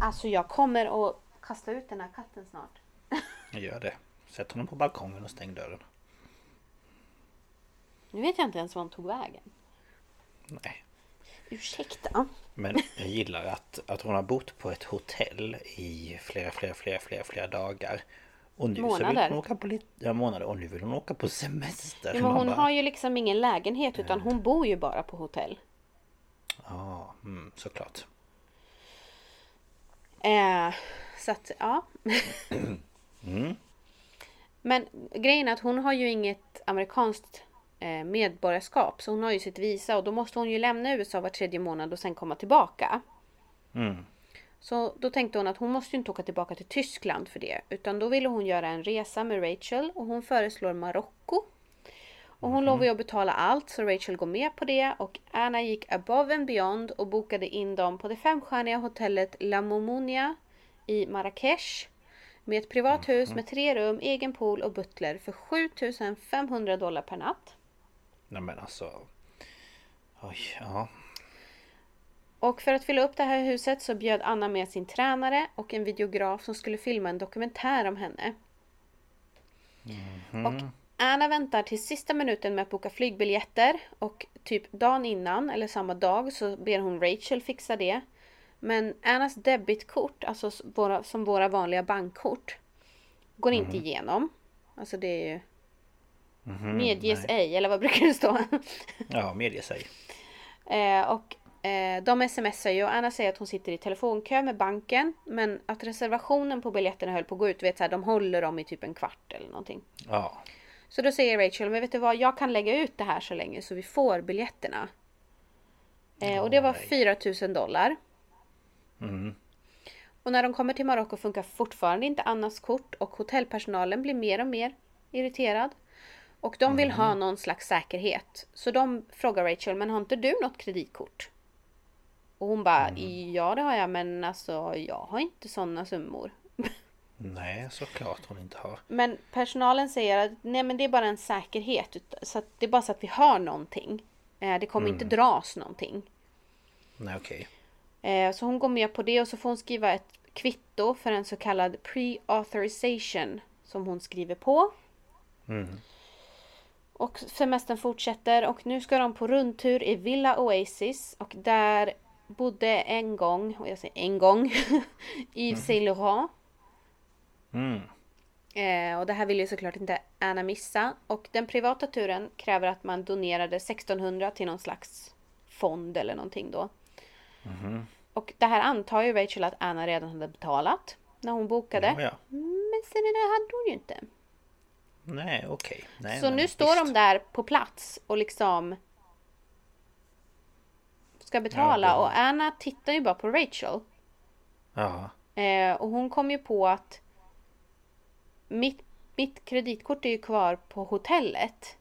alltså jag kommer att kasta ut den här katten snart. Gör det. Sätt honom på balkongen och stäng dörren. Nu vet jag inte ens var hon tog vägen. Nej. Ursäkta. Men jag gillar att, att hon har bott på ett hotell i flera, flera, flera, flera, flera dagar. Och nu så vill Månader. hon åka på lite, ja, månader. Och nu vill hon åka på semester. Ja, men hon bara, har ju liksom ingen lägenhet utan hon bor ju bara på hotell. Ja, mm, såklart. Eh, så att, ja. (clears throat) Mm. Men grejen är att hon har ju inget amerikanskt eh, medborgarskap. Så hon har ju sitt visa och då måste hon ju lämna USA var tredje månad och sen komma tillbaka. Mm. Så då tänkte hon att hon måste ju inte åka tillbaka till Tyskland för det. Utan då ville hon göra en resa med Rachel och hon föreslår Marocko. Och hon lovar ju att betala allt så Rachel går med på det och Anna gick above and beyond och bokade in dem på det femstjärniga hotellet La Momonia i Marrakesh. Med ett privat hus med tre rum, egen pool och butler för 7500 dollar per natt. Nej men alltså. Oj, ja. Och för att fylla upp det här huset så bjöd Anna med sin tränare och en videograf som skulle filma en dokumentär om henne. Och Anna väntar till sista minuten med att boka flygbiljetter och typ dagen innan eller samma dag så ber hon Rachel fixa det. Men Annas debitkort, alltså våra, som våra vanliga bankkort, går inte igenom. Alltså det är ju medges ej, eller vad brukar det stå? Ja, medge sig. (laughs) Eh, och eh, de smsar ju och Anna säger att hon sitter i telefonkö med banken. Men att reservationen på biljetterna höll på att gå ut. Vet, så här, de håller dem i typ en kvart eller någonting. Ja. Så då säger Rachel, men vet du vad, jag kan lägga ut det här så länge så vi får biljetterna. Eh, och det var 4000 dollar. Mm. Och när de kommer till Marocko funkar fortfarande inte Annas kort och hotellpersonalen blir mer och mer irriterad. Och de vill ha någon slags säkerhet. Så de frågar Rachel, men har inte du något kreditkort? Och hon bara, ja det har jag men alltså jag har inte sådana summor. (laughs) Nej, såklart hon inte har. Men personalen säger att nej men det är bara en säkerhet. Så att det är bara så att vi har någonting. Eh, Det kommer inte dras någonting. Nej, okej. Eh, Så hon går med på det och så får hon skriva ett kvitto för en så kallad pre-authorization som hon skriver på. Mm. Och semestern fortsätter och nu ska de på rundtur i Villa Oasis och där bodde en gång, och jag säger en gång, Yves Saint Laurent. Mm. Eh, och det här vill ju såklart inte Anna missa. Och den privata turen kräver att man donerade 1600 till någon slags fond eller någonting då. Och det här antar ju Rachel att Anna redan hade betalat när hon bokade. Ja, ja. Men sen det hade hon ju inte. Nej, okej. Nej, Så men nu står visst. de där på plats och liksom ska betala Ja, och Anna tittar ju bara på Rachel. Ja. Eh, och hon kom ju på att mitt, mitt kreditkort är ju kvar på hotellet.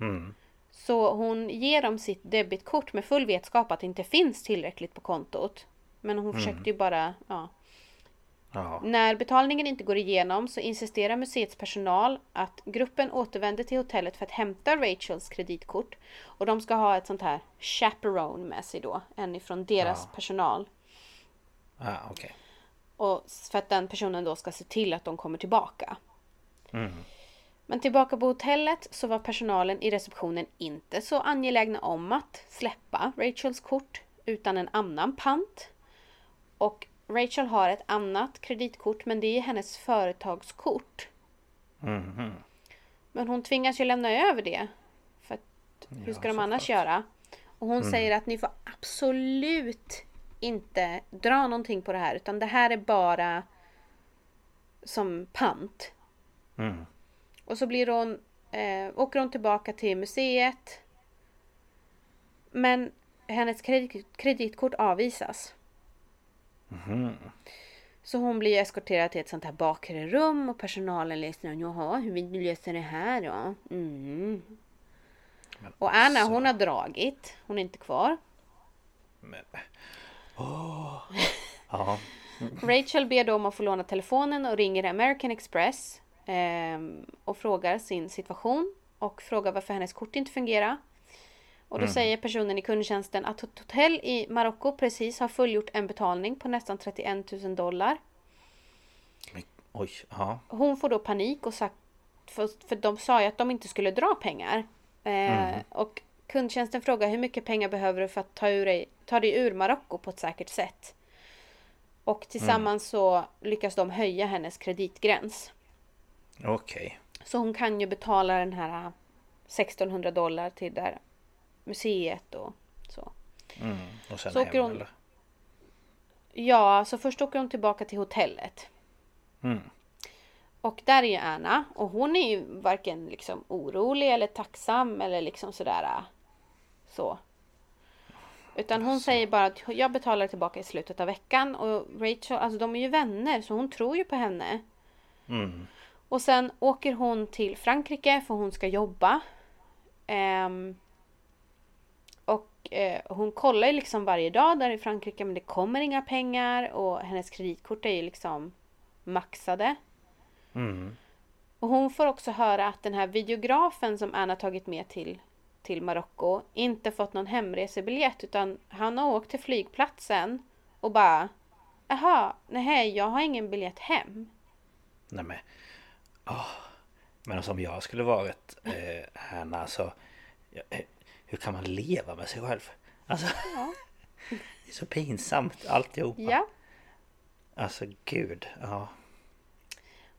Mm. Så hon ger dem sitt debitkort med full vetskap att det inte finns tillräckligt på kontot. Men hon försökte ju bara, ja. Ja. När betalningen inte går igenom så insisterar museets personal att gruppen återvänder till hotellet för att hämta Rachels kreditkort. Och de ska ha ett sånt här chaperone med sig då, en ifrån deras personal. Ah, okej. Och för att den personen då ska se till att de kommer tillbaka. Mm. Men tillbaka på hotellet så var personalen i receptionen inte så angelägna om att släppa Rachels kort utan en annan pant. Och Rachel har ett annat kreditkort men det är hennes företagskort. Mhm. Men hon tvingas ju lämna över det. hur ska de annars göra? Och hon Mm. säger att ni får absolut inte dra någonting på det här utan det här är bara som pant. Mm. Och så blir hon, eh, åker hon tillbaka till museet. Men hennes kredit, kreditkort avvisas. Mhm. Så hon blir eskorterad till ett sånt här bakre rum och personalen läser Jaha, hur vill du lösa det här då? Mm. Och Anna hon har dragit. Hon är inte kvar. Men... (laughs) Ja. Rachel ber då om att få låna telefonen och ringer American Express. ehm, och frågar sin situation. Och frågar varför hennes kort inte fungerar. Och då Mm. säger personen i kundtjänsten att ett hotell i Marocko precis har fullgjort en betalning på nästan 31 000 dollar. Oj, ja. Hon får då panik och sagt, för, för de sa ju att de inte skulle dra pengar. Eh, Mm. Och kundtjänsten frågar hur mycket pengar behöver du för att ta, ur dig, ta dig ur Marocko på ett säkert sätt. Och tillsammans så lyckas de höja hennes kreditgräns. Okej. Så hon kan ju betala den här 1600 dollar till där museet och så. Mm. Och sen Så hem hon- eller? Ja, så först åker hon tillbaka till hotellet. Mm. Och där är ju Anna och hon är ju varken liksom orolig eller tacksam eller liksom sådär äh, så. Utan hon säger bara att jag betalar tillbaka i slutet av veckan och Rachel, alltså de är ju vänner så hon tror ju på henne. Mm. Och sen åker hon till Frankrike för hon ska jobba. Ehm, och eh, hon kollar ju liksom varje dag där i Frankrike men det kommer inga pengar och hennes kreditkort är ju liksom maxade. Mm. Och hon får också höra att den här videografen som Anna tagit med till, till Marocko inte fått någon hemresebiljett utan han har åkt till flygplatsen och bara Jaha, nej jag har ingen biljett hem. Nej men... åh. Men som jag skulle varit eh, här alltså... ja, eh, Hur kan man leva med sig själv? Alltså... (laughs) Det är så pinsamt alltihopa. Ja. Alltså gud, ja.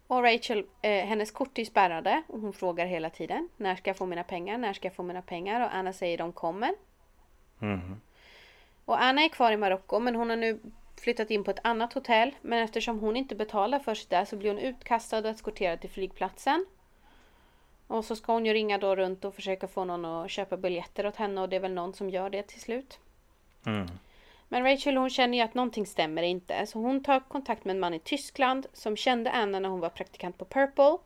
Och Rachel, eh, hennes kort är spärrade och hon frågar hela tiden När ska jag få mina pengar? När ska jag få mina pengar? Och Anna säger de kommer. Mm. Och Anna är kvar i Marocko men hon har nu flyttat in på ett annat hotell. Men eftersom hon inte betalar för sig där så blir hon utkastad och eskorterad till flygplatsen. Och så ska hon ju ringa då runt och försöka få någon att köpa biljetter åt henne och det är väl någon som gör det till slut. Mm. Men Rachel hon känner ju att någonting stämmer inte så hon tar kontakt med en man i Tyskland som kände Anna när hon var praktikant på Purple.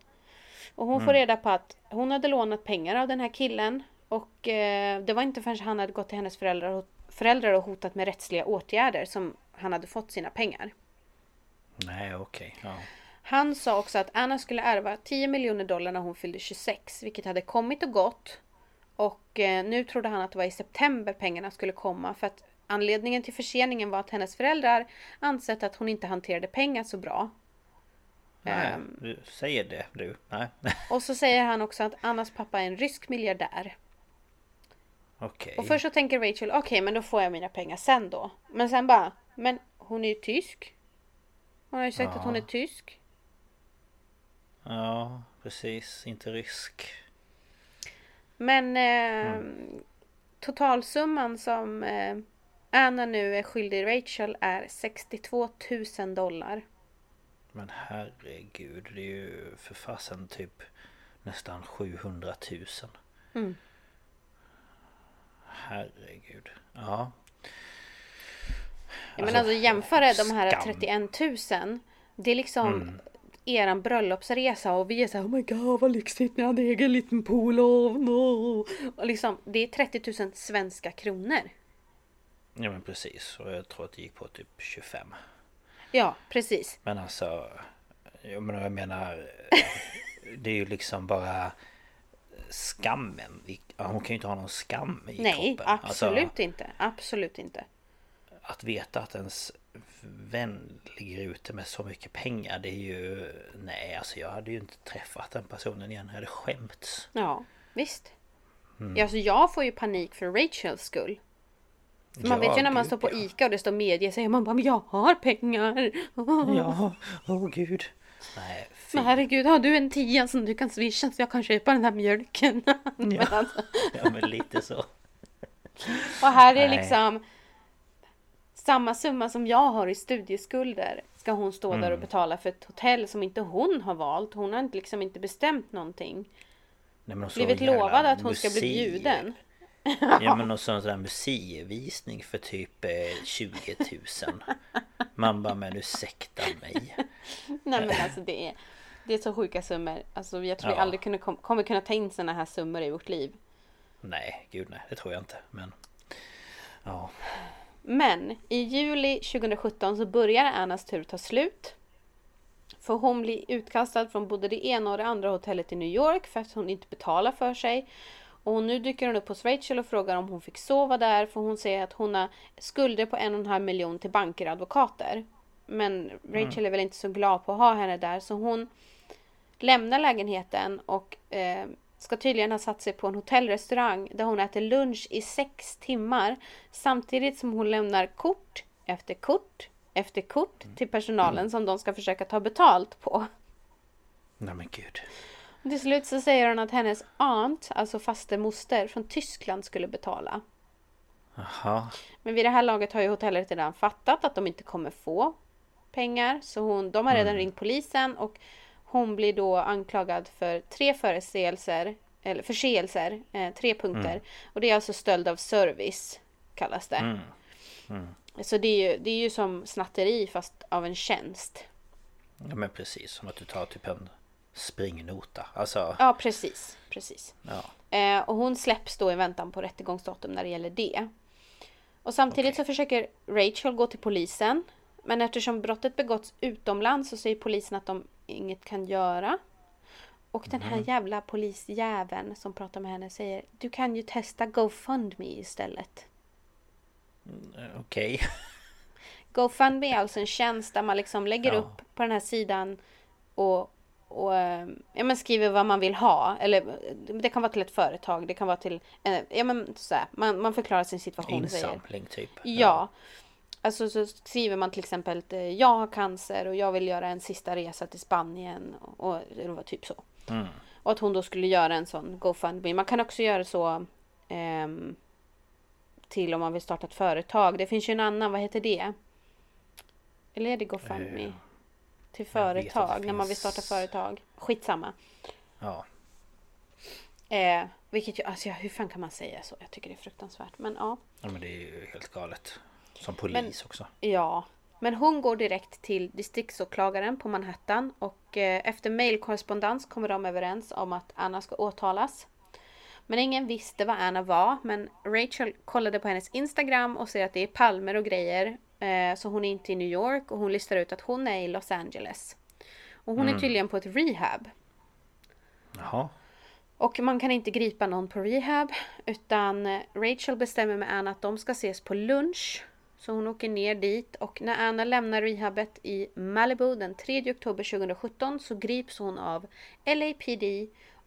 Och hon får Mm. reda på att hon hade lånat pengar av den här killen och eh, det var inte förrän han hade gått till hennes föräldrar och, föräldrar och hotat med rättsliga åtgärder som han hade fått sina pengar. Nej okej, ja. Han sa också att Anna skulle ärva 10 miljoner dollar när hon fyllde 26 vilket hade kommit och gått. Och eh, nu trodde han att det var i september pengarna skulle komma för att anledningen till förseningen var att hennes föräldrar ansett att hon inte hanterade pengar så bra. Nej, Ehm. du säger det du. Nej. (laughs) Och så säger han också att Annas pappa är en rysk miljardär. Okej. Och först så tänker Rachel, okej men då får jag mina pengar sen då. Men sen bara, men hon är ju tysk. Hon har ju sagt Ja. att hon är tysk. Ja, precis. Inte rysk. Men eh, Mm. totalsumman som eh, Anna nu är skyldig Rachel är 62 000 dollar. Men herregud, det är ju för fasen typ nästan 700 000. Mm. Herregud. Ja. Ja, men alltså jämföra de här skam. 31 000. Det är liksom Mm. Eran bröllopsresa och vi är så här, oh my god vad lyxigt, ni hade egen liten pool, oh no. Och liksom, det är 30 000 svenska kronor. Ja men precis. Och jag tror att det gick på typ 25. Ja, precis. Men alltså... Jag menar, jag menar (laughs) det är ju liksom bara skammen. Hon kan ju inte ha någon skam i Nej, kroppen. absolut Alltså, inte. Absolut inte. att veta att ens vän ligger ute med så mycket pengar det är ju... Nej alltså jag hade ju inte träffat den personen igen. Jag hade skämts. Ja, visst. Mm. Ja, alltså jag får ju panik för Rachels skull. För man Ja, vet ju när man gud, står på ja. ICA och det står media säger man bara men jag har pengar. Ja, (laughs) åh gud. Nej, fy. Men herregud, har du en tia som du kan swisha så jag kan köpa den här mjölken? (laughs) Men alltså, Ja men lite så. och här är Nej. liksom samma summa som jag har i studieskulder ska hon stå där och Mm. betala för ett hotell som inte hon har valt. Hon har liksom inte bestämt någonting. Nej, men Blivit lovad att hon ska bli musik. bjuden. Ja men (laughs) och så en sån där museivisning för typ eh, 20 000 Man bara men ursäkta mig Nej men alltså det är, det är så sjuka summor. Alltså jag tror vi Ja. aldrig kunna, kom, kommer kunna ta in såna här summor i vårt liv. Nej gud nej det tror jag inte men Ja Men i juli 2017 så börjar Annas tur ta slut. För hon blir utkastad från både det ena och det andra hotellet i New York för att hon inte betalar för sig. Och nu dyker hon upp hos Rachel och frågar om hon fick sova där för hon säger att hon har skulder på en och en halv miljon till banker och advokater. Men Rachel är väl inte så glad på att ha henne där så hon lämnar lägenheten och eh, ska tydligen ha satt sig på en hotellrestaurang där hon äter lunch i sex timmar samtidigt som hon lämnar kort efter kort efter kort till personalen som de ska försöka ta betalt på. Nej men gud Till slut så säger hon att hennes aunt, alltså faste moster från Tyskland skulle betala. Jaha Men vid det här laget har ju hotellet redan fattat att de inte kommer få pengar. Så hon, de har redan Mm. ringt polisen och hon blir då anklagad för tre förseelser, eller förseelser, eh, tre punkter. Mm. Och det är alltså stöld av service, kallas det. Mm. Mm. Så det är, ju, det är ju som snatteri fast av en tjänst. Ja men precis som att du tar typ en springnota Alltså Ja, precis. precis. Ja Eh, och hon släpps då i väntan på rättegångsdatum när det gäller det. Och samtidigt så försöker Rachel gå till polisen. Men eftersom brottet begåtts utomlands så säger polisen att de inget kan göra. Och den här Mhm. jävla polisjäveln som pratar med henne säger Du kan ju testa GoFundMe istället. Eh, Okej (laughs) GoFundMe är alltså en tjänst där man liksom lägger Ja. upp på den här sidan och, och eh, ja, men skriver vad man vill ha. Eller eh, det kan vara till ett företag, det kan vara till... eh, Ja men så här, man, man förklarar sin situation. Insamling typ Ja. Alltså så skriver man till exempel att eh, jag har cancer och jag vill göra en sista resa till Spanien. Och, det var typ så. Mm. Och att hon då skulle göra en sån GoFundMe. Man kan också göra så ehm, till om man vill starta ett företag. Det finns ju en annan, vad heter det? Eller är det GoFundMe? Eh, till företag, när man vill starta företag. Skitsamma. Ja Eh, vilket ju, alltså hur fan kan man säga så? Jag tycker det är fruktansvärt. Men ja. Ja men det är ju helt galet Som polis också Ja, men hon går direkt till distriktsåklagaren på Manhattan och eh, efter mejlkorrespondens kommer de överens om att Anna ska åtalas. Men ingen visste vad Anna var, men Rachel kollade på hennes Instagram och ser att det är palmer och grejer. Eh, så hon är inte i New York och hon listar ut att hon är i Los Angeles. Och hon är Mm. tydligen på ett rehab. Jaha Och man kan inte gripa någon på rehab utan eh, Rachel bestämmer med Anna att de ska ses på lunch. Så hon åker ner dit och när Anna lämnar rehabet i Malibu den 3 oktober 2017 så grips hon av LAPD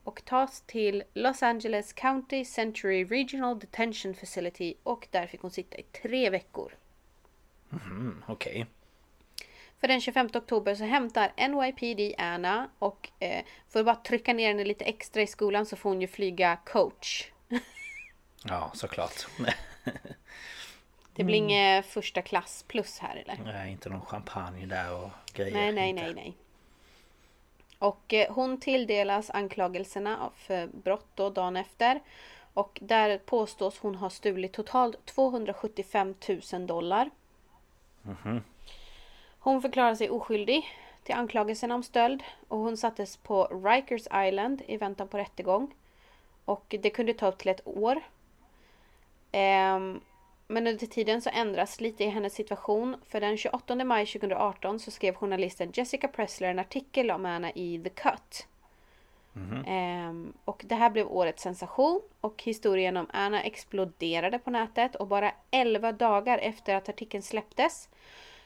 och tas till Los Angeles County Century Regional Detention Facility och där fick hon sitta i tre veckor. Mhm, Okej För den 25 oktober så hämtar NYPD Anna och eh, för att bara trycka ner henne lite extra i skolan så får hon ju flyga coach. (laughs) Ja såklart (laughs) Det blir Mm. inget första klass plus här eller? Nej inte någon champagne där och grejer Nej, nej, inte. nej, nej. Och eh, hon tilldelas anklagelserna av- för brott då dagen efter. Och där påstås hon ha stulit totalt 275 000 dollar. Mhm. Hon förklarar sig oskyldig till anklagelserna om stöld och hon sattes på Rikers Island i väntan på rättegång. Och det kunde ta upp till ett år. Ehm, men under tiden så ändras lite i hennes situation. För den 28 maj 2018 så skrev journalisten Jessica Pressler en artikel om Anna i The Cut. Ehm, och det här blev årets sensation och historien om Anna exploderade på nätet och bara 11 dagar efter att artikeln släpptes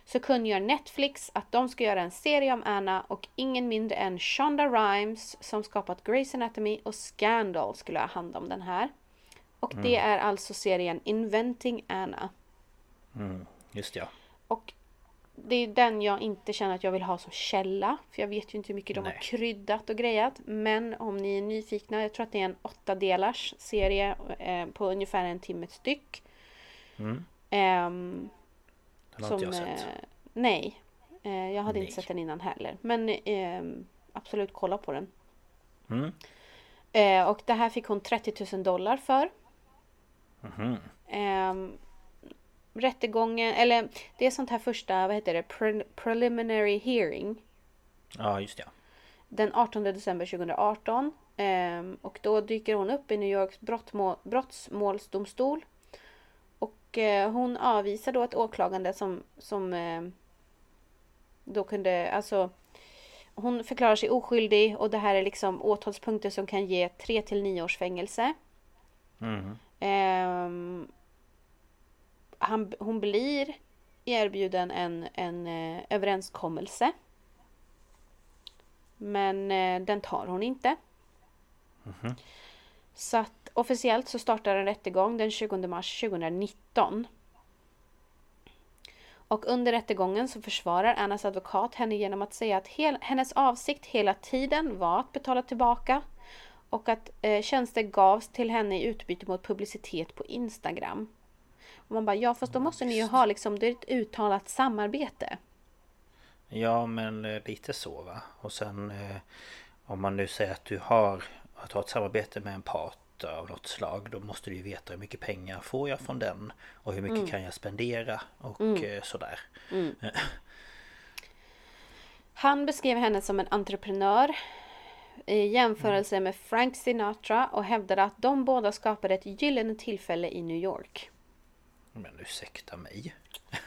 så kungör Netflix att de ska göra en serie om Anna och ingen mindre än Shonda Rhimes som skapat Grey's Anatomy och Scandal skulle ha hand om den här. Och det är alltså serien Inventing Anna. Mm, just ja. Och det är den jag inte känner att jag vill ha som källa. För jag vet ju inte hur mycket de Nej. har kryddat och grejat. Men om ni är nyfikna, jag tror att det är en åtta delars serie eh, på ungefär en timme styck. Mm. Ehm, Den har inte jag sett. eh, nej, eh, jag hade inte Nej. sett den innan heller. Men ehm, absolut kolla på den. Mm. Eh, och det här fick hon 30 000 dollar för. Mhm. Ehm, rättegången, eller det är sånt här första, vad heter det, Pre- preliminary hearing. Ja, just det. Den 18 december 2018. Ehm, och då dyker hon upp i New Yorks brottmål, brottsmålsdomstol. Och eh, hon avvisar då ett åklagande som, som eh, då kunde, alltså hon förklarar sig oskyldig och det här är liksom åtalspunkter som kan ge 3 till 9 års fängelse. Mm. Ehm, han, hon blir erbjuden en, en eh, överenskommelse. Men eh, den tar hon inte. Mhm. Så att officiellt så startar en rättegång den 20 mars 2019. Och under rättegången så försvarar Annas advokat henne genom att säga att hel, hennes avsikt hela tiden var att betala tillbaka och att eh, tjänster gavs till henne i utbyte mot publicitet på Instagram. Och man bara, ja fast då måste ni ju ha liksom, det är ett uttalat samarbete. Ja, men eh, lite så va. Och sen eh, om man nu säger att du har att ha ett samarbete med en part av något slag då måste du ju veta hur mycket pengar får jag från den och hur mycket Mm. kan jag spendera och Mm. eh, sådär. Mm. (laughs) Han beskrev henne som en entreprenör i jämförelse med Frank Sinatra och hävdade att de båda skapade ett gyllene tillfälle i New York. Men ursäkta mig.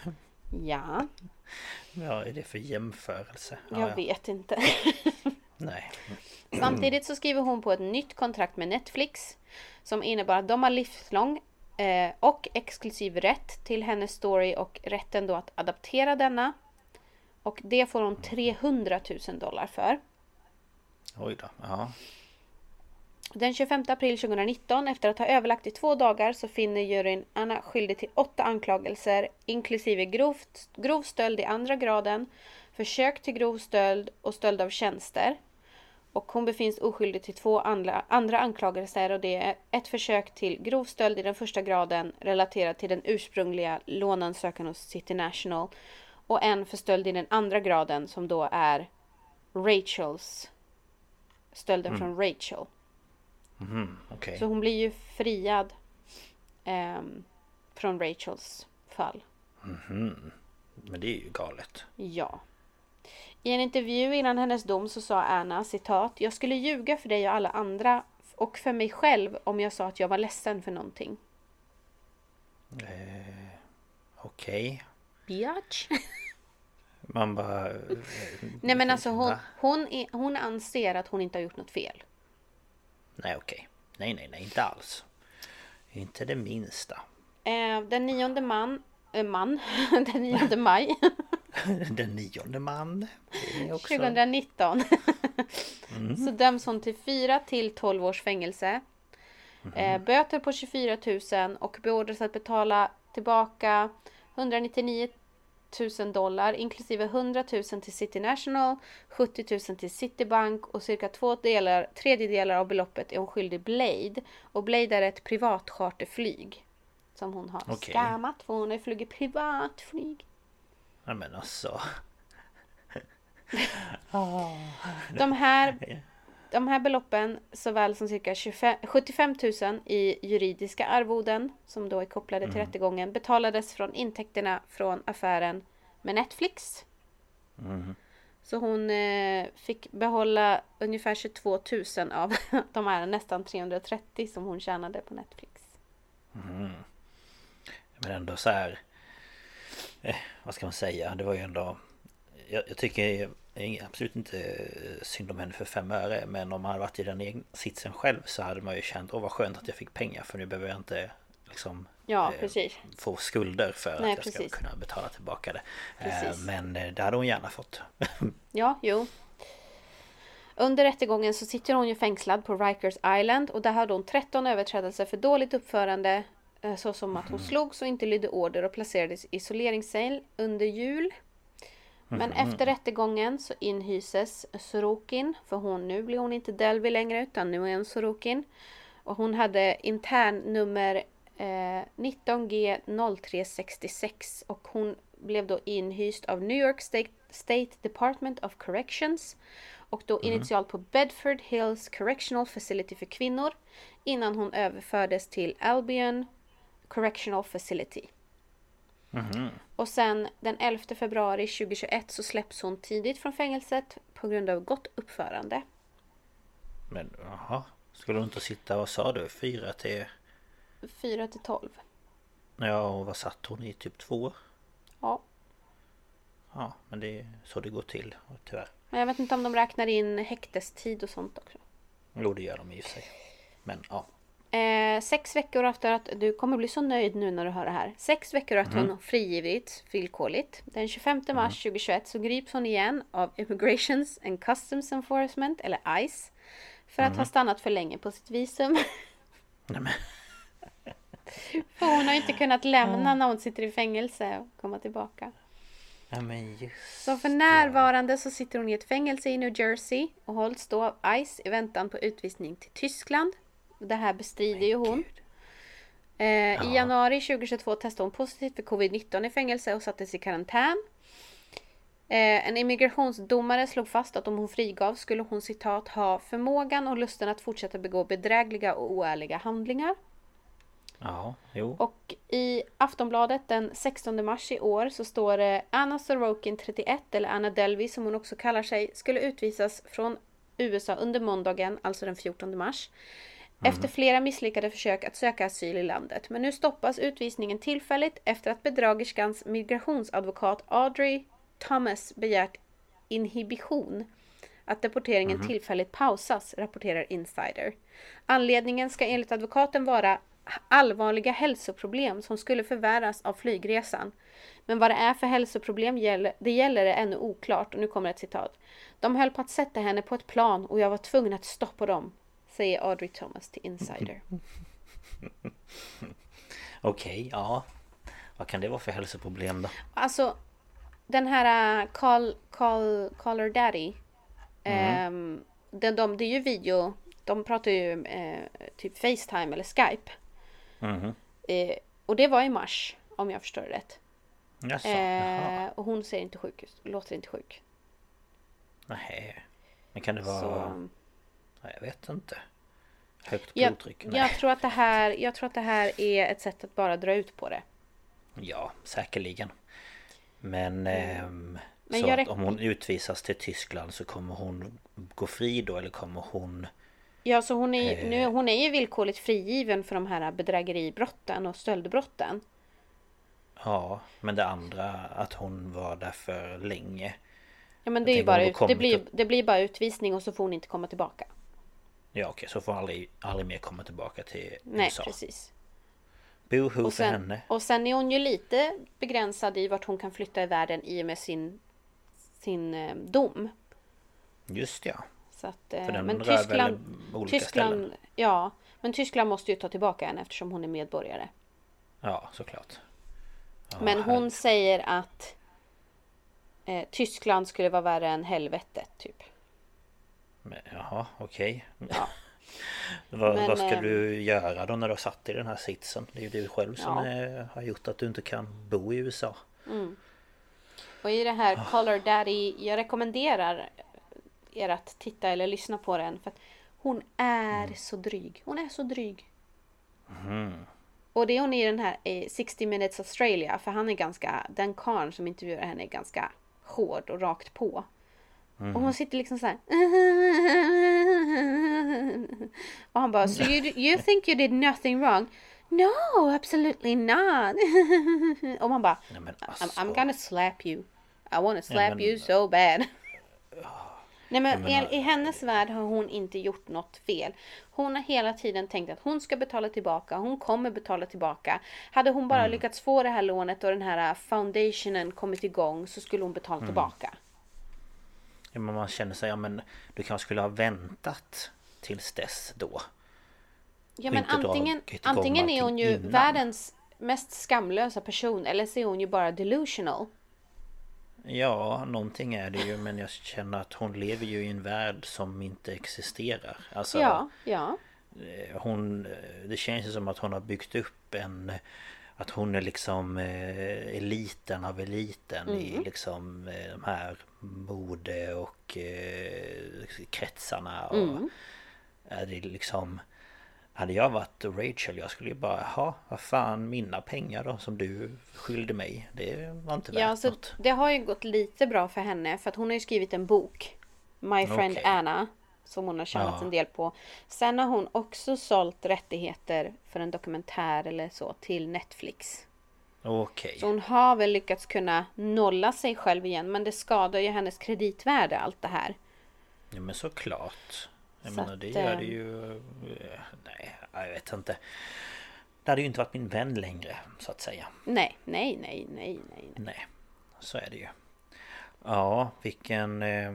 (laughs) Ja, Vad är det för jämförelse? Ja, jag ja. vet inte. (laughs) Nej. (clears throat) Samtidigt så skriver hon på ett nytt kontrakt med Netflix som innebär att de har livslång eh, och exklusiv rätt till hennes story och rätten då att adaptera denna. Och det får hon 300 000 dollar för. Oj då. Ja. Den 25 april 2019, efter att ha överlagt i två dagar, så finner juryn Anna skyldig till åtta anklagelser, inklusive grovt, grov stöld i andra graden, försök till grov stöld och stöld av tjänster. Och hon befinns oskyldig till två andra, andra anklagelser och det är ett försök till grov stöld i den första graden relaterat till den ursprungliga låneansökan hos City National och en för stöld i den andra graden som då är Rachels stölden Mm. från Rachel. Mhm, Okej. Så hon blir ju friad ehm, från Rachels fall. Mhm. Men det är ju galet. Ja. I en intervju innan hennes dom så sa Anna citat Jag skulle ljuga för dig och alla andra och för mig själv om jag sa att jag var ledsen för någonting. Eh, Okej. Biatch. (laughs) Man bara... eh, Nej men alltså hon, hon, är, hon anser att hon inte har gjort något fel. Nej okej. Nej nej nej inte alls. Inte det minsta. Eh, den nionde man, eh, man, (laughs) den nionde maj (laughs) Den nionde man. Också... 2019 Mm. så döms hon till 4 till 12 års fängelse. Eh, böter på 24 000 och beordras att betala tillbaka 199 000 dollar inklusive 100 000 till City National, 70 000 till Citibank och cirka två delar, tredjedelar av beloppet är hon skyldig Blade. Och Blade är ett privatcharterflyg. Som hon har Okej. skammat för hon har flugit privatflyg. Ja men alltså. De här, (laughs) de här beloppen såväl som cirka 25, 75 000 i juridiska arvoden som då är kopplade till Mm. rättegången betalades från intäkterna från affären med Netflix. Mhm. Så hon eh, fick behålla ungefär 22 000 av (laughs) de här nästan 330 som hon tjänade på Netflix. Mhm. Men ändå så här. Eh, vad ska man säga? Det var ju ändå... Jag, jag tycker absolut inte synd om henne för fem öre. Men om man hade varit i den sitsen själv så hade man ju känt Åh vad skönt att jag fick pengar för nu behöver jag inte liksom Ja, eh, få skulder för Nej, att jag precis. ska kunna betala tillbaka det. Eh. Men eh, det hade hon gärna fått. (laughs) Ja, jo. Under rättegången så sitter hon ju fängslad på Rikers Island och där hade hon 13 överträdelser för dåligt uppförande eh, såsom att hon slogs och inte lydde order och placerades i isoleringscell under jul. Men Mhm. efter rättegången så inhyses Sorokin, för hon, nu blir hon inte Delvey längre utan nu är hon Sorokin. Och hon hade internnummer eh, 19G 0366 och hon blev då inhyst av New York State, State Department of Corrections och då initialt på Bedford Hills Correctional Facility för kvinnor innan hon överfördes till Albion Correctional Facility. Mhm. Och sen den 11 februari 2021 så släpps hon tidigt från fängelset på grund av gott uppförande. Men jaha. Skulle hon inte sitta, vad sa du? Fyra till... 4 till 12. Ja, och vad satt hon i? Typ två år? Ja. Ja, men det är så det går till, tyvärr. Men jag vet inte om de räknar in häktestid och sånt också. Jo, det gör de i sig. Men ja. Eh, sex veckor efter att, du kommer bli så nöjd nu när du hör det här. Sex veckor efter Mhm. hon frigivits villkorligt. Den 25 mars 2021 så grips hon igen av Immigrations and Customs Enforcement, eller ICE. För att ha stannat för länge på sitt visum. (laughs) Nej, (laughs) för hon har ju inte kunnat lämna när hon sitter i fängelse och komma tillbaka. just Så för närvarande så sitter hon i ett fängelse i New Jersey och hålls då av ICE i väntan på utvisning till Tyskland. Det här bestrider ju hon. Eh, I januari 2022 testade hon positivt för covid-19 i fängelse och sattes i karantän. Eh, en immigrationsdomare slog fast att om hon frigavs skulle hon citat ha förmågan och lusten att fortsätta begå bedrägliga och oärliga handlingar. Ja, jo. Och i Aftonbladet den 16 mars i år så står det Anna Sorokin 31 eller Anna Delvey som hon också kallar sig skulle utvisas från USA under måndagen, alltså den 14 mars. Efter flera misslyckade försök att söka asyl i landet. Men nu stoppas utvisningen tillfälligt efter att bedragerskans migrationsadvokat Audrey Thomas begärt inhibition. Att deporteringen tillfälligt pausas, rapporterar Insider. Anledningen ska enligt advokaten vara allvarliga hälsoproblem som skulle förvärras av flygresan. Men vad det är för hälsoproblem gäller, det gäller är ännu oklart och nu kommer ett citat. De höll på att sätta henne på ett plan och jag var tvungen att stoppa dem, säger Audrey Thomas till Insider. (laughs) Okej, ja. Vad kan det vara för hälsoproblem då? Alltså, den här uh, Call, Call, Caller Daddy. Mm. ehm, den, de, det är ju video. De pratar ju eh, typ Facetime eller Skype. Mhm. Eh, och det var i mars, om jag förstår det rätt. Jaså. Eh, och hon ser inte sjuk ut, låter inte sjuk. Nej. Men kan det vara... Så, jag vet inte. Högt jag, blodtryck? Nej. jag, tror att det här, jag tror att det här är ett sätt att bara dra ut på det. Ja, säkerligen. Men... ehm, Men så jag att om hon utvisas till Tyskland så kommer hon gå fri då eller kommer hon... Ja, så hon är, Eh. nu, hon är ju villkorligt frigiven för de här bedrägeribrotten och stöldbrotten. Ja, men det andra att hon var där för länge. Ja men Jag det är ju bara, ut, det, blir, det blir bara utvisning och så får hon inte komma tillbaka. Ja okej, så får aldrig, aldrig mer komma tillbaka till Nej, USA. precis. Boohoo Och för sen, henne. och sen är hon ju lite begränsad i vart hon kan flytta i världen i och med sin, sin eh, dom. Just ja. Så att, eh, För den men rör väl Tyskland, olika Tyskland, ställen. ja, men Tyskland måste ju ta tillbaka henne eftersom hon är medborgare. Ja, såklart. Ja, men hon härligt. säger att eh, Tyskland skulle vara värre än helvetet typ. Men, jaha, okej. Ja. (laughs) vad, Men, vad ska du göra då när du har satt i den här sitsen? Det är ju du själv som Ja. eh, har gjort att du inte kan bo i USA. Och i det här Ah. Color Daddy, jag rekommenderar er att titta eller lyssna på den. För att hon är Mm. så dryg. Hon är så dryg. Mhm. Och det är hon i den här eh, 60 minutes Australia. För han är ganska, den karln som intervjuar henne är ganska hård och rakt på. Mm. Och hon sitter liksom så här. (laughs) Och han bara, so you, you think you did nothing wrong? No, absolutely not. (laughs) Och man bara, Nej, men I'm, alltså. I'm gonna slap you. I wanna slap men- you so bad. (laughs) Nej men Jag i, hennes värld har hon inte gjort något fel. Hon har hela tiden tänkt att hon ska betala tillbaka. Hon kommer betala tillbaka. Hade hon Mm. bara lyckats få det här lånet och den här uh, foundationen kommit igång så skulle hon betala Mm. tillbaka. Man känner sig, ja men du kanske skulle ha väntat tills dess då. Ja men antingen, antingen är hon ju innan. världens mest skamlösa person eller så är hon ju bara delusional. Ja, någonting är det ju men jag känner att hon lever ju i en värld som inte existerar. Alltså, Ja, ja. eh, hon, eh, det känns ju som att hon har byggt upp en Att hon är liksom eh, eliten av eliten i Mm. liksom eh, de här mode och eh, kretsarna och Mm. är det liksom Hade jag varit Rachel jag skulle ju bara ha vad fan mina pengar då som du skyllde mig Det var inte värt Ja, alltså, något det har ju gått lite bra för henne för att hon har ju skrivit en bok. My friend Okej. Anna. Som hon har tjänat Ja. en del på. Sen har hon också sålt rättigheter för en dokumentär eller så till Netflix. Okej Så hon har väl lyckats kunna nolla sig själv igen. Men det skadar ju hennes kreditvärde allt det här. Ja men såklart Jag Så menar det att, gör eh, det ju eh, Nej jag vet inte Det hade ju inte varit min vän längre så att säga Nej, nej, nej, nej, nej. Nej Så är det ju Ja vilken eh,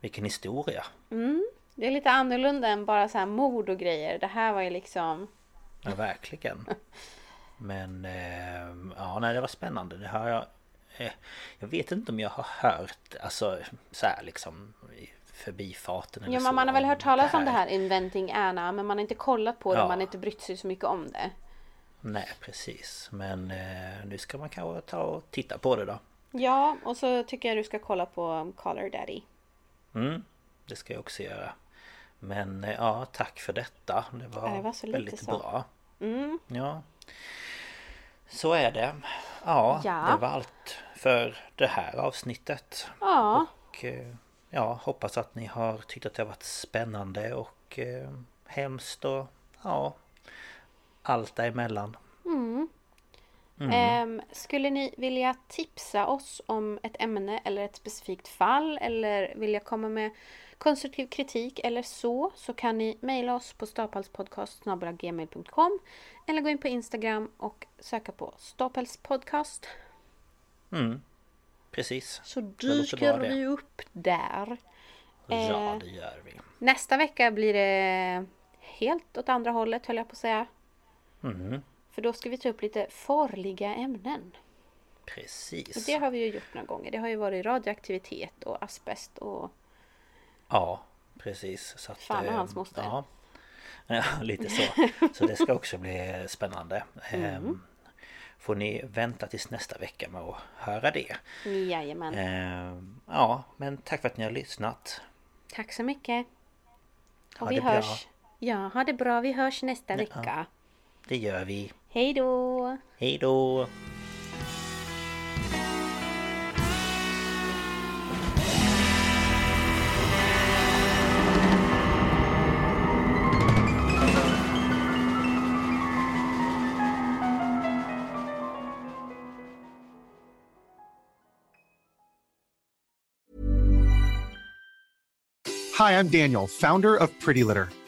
Vilken historia Mm, det är lite annorlunda än bara så här mord och grejer. Det här var ju liksom... Ja verkligen Men eh, Ja nej det var spännande det har jag eh, Jag vet inte om jag har hört Alltså så här liksom Förbifarten eller Ja, så man har väl hört talas om det här Inventing Anna. Men man har inte kollat på det. Ja. Man har inte brytt sig så mycket om det. Nej precis Men eh, nu ska man kanske ta och titta på det då Ja, och så tycker jag du ska kolla på Color Daddy. Mm, det ska jag också göra. Men eh, ja, tack för detta. Det var, det var väldigt så. bra. Mm. Ja. Så är det. Ja, Ja. det var allt för det här avsnittet. Ja, Och eh, ja, hoppas att ni har tyckt att det har varit spännande och eh, hemskt och ja, allt däremellan. Mm. Ehm, skulle ni vilja tipsa oss om ett ämne eller ett specifikt fall eller vilja komma med konstruktiv kritik eller så så kan ni mejla oss på stapelspodcast.gmail.com eller gå in på Instagram och söka på stapelspodcast Mm, precis. så dyker vi upp där. Ja, Eh, det gör vi. Nästa vecka blir det helt åt andra hållet höll jag på att säga. Mm, För då ska vi ta upp lite farliga ämnen. Och precis. det har vi ju gjort några gånger. Det har ju varit radioaktivitet och asbest och Ja, precis. Så att, Fan och eh, hans moster. Ja, (laughs) ja, lite så. (laughs) Så det ska också bli spännande. Mm. Ehm, Får ni vänta tills nästa vecka med att höra det. jajamän. Ehm, Ja, men tack för att ni har lyssnat. Tack så mycket. Ha Och vi det bra. hörs. Ja, ha det bra. Vi hörs nästa Ja. vecka. Det gör vi. Hej då! Hej då! Hi, I'm Daniel, founder of Pretty Litter.